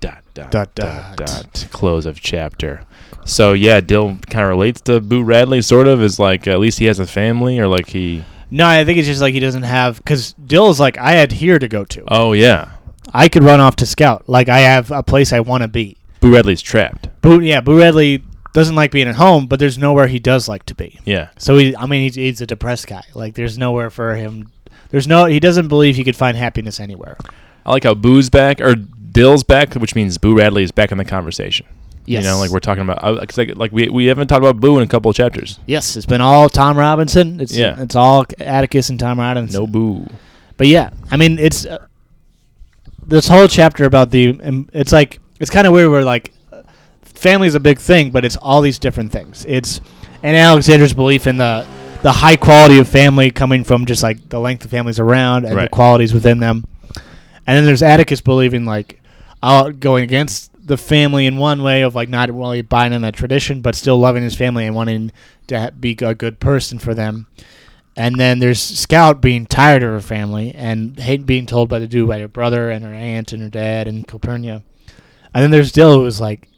Dot dot Dot, dot dot. dot. Close of chapter. So yeah, Dill kind of relates to Boo Radley, sort of. Is like at least he has a family, or like he. No, I think it's just like he doesn't have because Dill's like I had here to go to. Oh yeah, I could run off to scout. Like I have a place I want to be. Boo Radley's trapped. Boo, yeah, Boo Radley doesn't like being at home, but there's nowhere he does like to be. Yeah, So he, I mean, he's, he's a depressed guy. Like there's nowhere for him. There's no. He doesn't believe he could find happiness anywhere. I like how Boo's back or Dill's back, which means Boo Radley is back in the conversation. Yes. You know, like we're talking about, 'cause like, like we we haven't talked about Boo in a couple of chapters. Yes, it's been all Tom Robinson. It's Yeah. it's all Atticus and Tom Robinson. No Boo. But yeah, I mean, it's uh, this whole chapter about the. Um, it's like it's kind of weird. Where like, family's a big thing, but it's all these different things. It's Aunt Alexandra's belief in the the high quality of family coming from just like the length of families around and Right. the qualities within them. And then there's Atticus believing like out going against the family in one way of like not really buying in that tradition, but still loving his family and wanting to ha- be a good person for them. And then there's Scout being tired of her family and hate being told by the dude by her brother and her aunt and her dad and Calpurnia. And then there's Dill who's like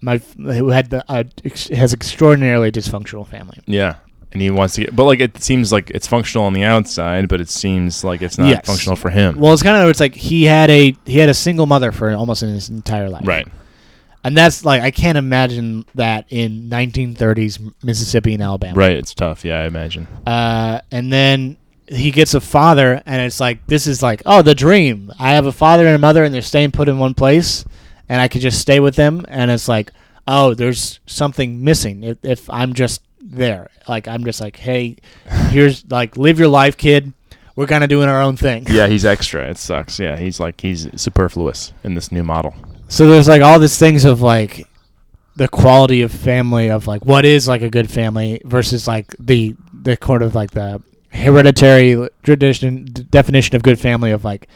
my who had the uh, ex- has extraordinarily dysfunctional family. Yeah. And he wants to get, but like it seems like it's functional on the outside, but it seems like it's not Yes. functional for him. Well, it's kind of it's like he had a he had a single mother for almost his entire life. right. And that's like I can't imagine that in 1930s Mississippi and Alabama. Right. It's tough. Yeah, I imagine. Uh, and then he gets a father, and it's like this is like oh the dream. I have a father and a mother, and they're staying put in one place, and I could just stay with them. And it's like oh, there's something missing if, if I'm just there. Like I'm just like hey, here's like live your life, kid. We're kind of doing our own thing. Yeah, he's extra. It sucks. Yeah, he's like he's superfluous in this new model. So there's like all these things of like the quality of family of like what is like a good family versus like the the kind of like the hereditary tradition d- definition of good family of like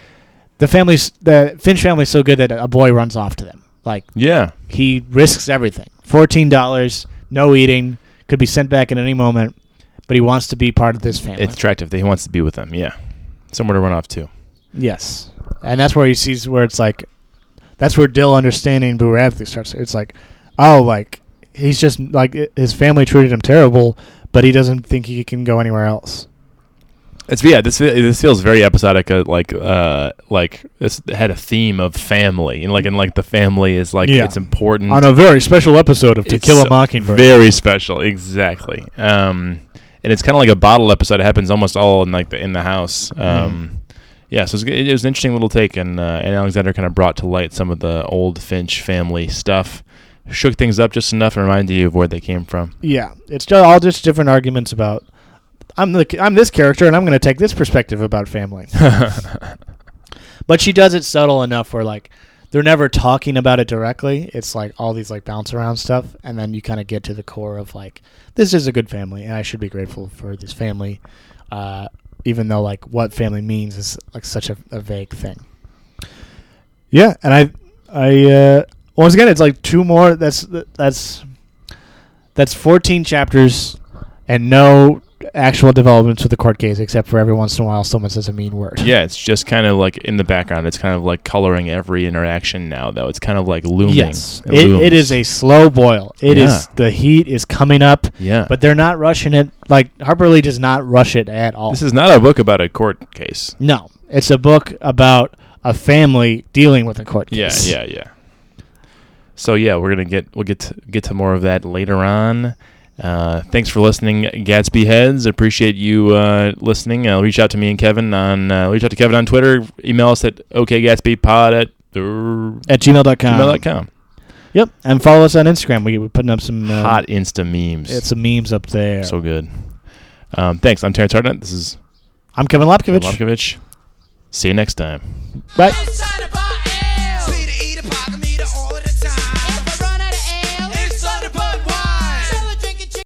the family's the Finch family's so good that a boy runs off to them. Like Yeah. he risks everything. Fourteen dollars, no eating, could be sent back at any moment, but he wants to be part of this family. It's attractive that he wants to be with them. Yeah. Somewhere to run off to. Yes, and that's where he sees where it's like, that's where Dill understanding Boo Radley starts. It's like, oh, like he's just like his family treated him terrible, but he doesn't think he can go anywhere else. It's yeah. This this feels very episodic. Uh, like uh like this had a theme of family and like and like the family is like Yeah. it's important. On a very special episode of To It's Kill a Mockingbird. Very special, exactly. Um, and it's kind of like a bottle episode. It happens almost all in like the in the house. Mm-hmm. Um, yeah, so it was, it was an interesting little take, and uh, Aunt Alexandra kind of brought to light some of the old Finch family stuff, shook things up just enough and reminded you of where they came from. Yeah, it's all just different arguments about. I'm the I'm this character, and I'm going to take this perspective about family. but she does it subtle enough where like they're never talking about it directly. It's like all these like bounce around stuff, and then you kind of get to the core of like this is a good family, and I should be grateful for this family, uh, even though like what family means is like such a, a vague thing. Yeah, and I I uh, once again it's like two more. That's that's that's 14 chapters and no actual developments with the court case except for every once in a while someone says a mean word. Yeah, it's just kind of like in the background. It's kind of like coloring every interaction now, though. It's kind of like looming. Yes. It It, it is a slow boil. It is Yeah. the heat is coming up, yeah. but they're not rushing it. Like Harper Lee does not rush it at all. this is not a book about a court case. no. It's a book about a family dealing with a court case. Yeah, yeah, yeah. So yeah, we're gonna get we'll get to, get to more of that later on. Uh, thanks for listening, Gatsby heads. Appreciate you uh, listening. Uh, reach out to me and Kevin on uh, reach out to Kevin on Twitter. Email us at okgatsbypod at At gmail.com. gmail.com. Yep. And follow us on Instagram. We, we're putting up some uh, Hot Insta memes. It's some memes up there. so good. Um, thanks. I'm Terrence Hartnett. This is I'm Kevin Lopkovich. Lopkovich. See you next time. Bye. Outside of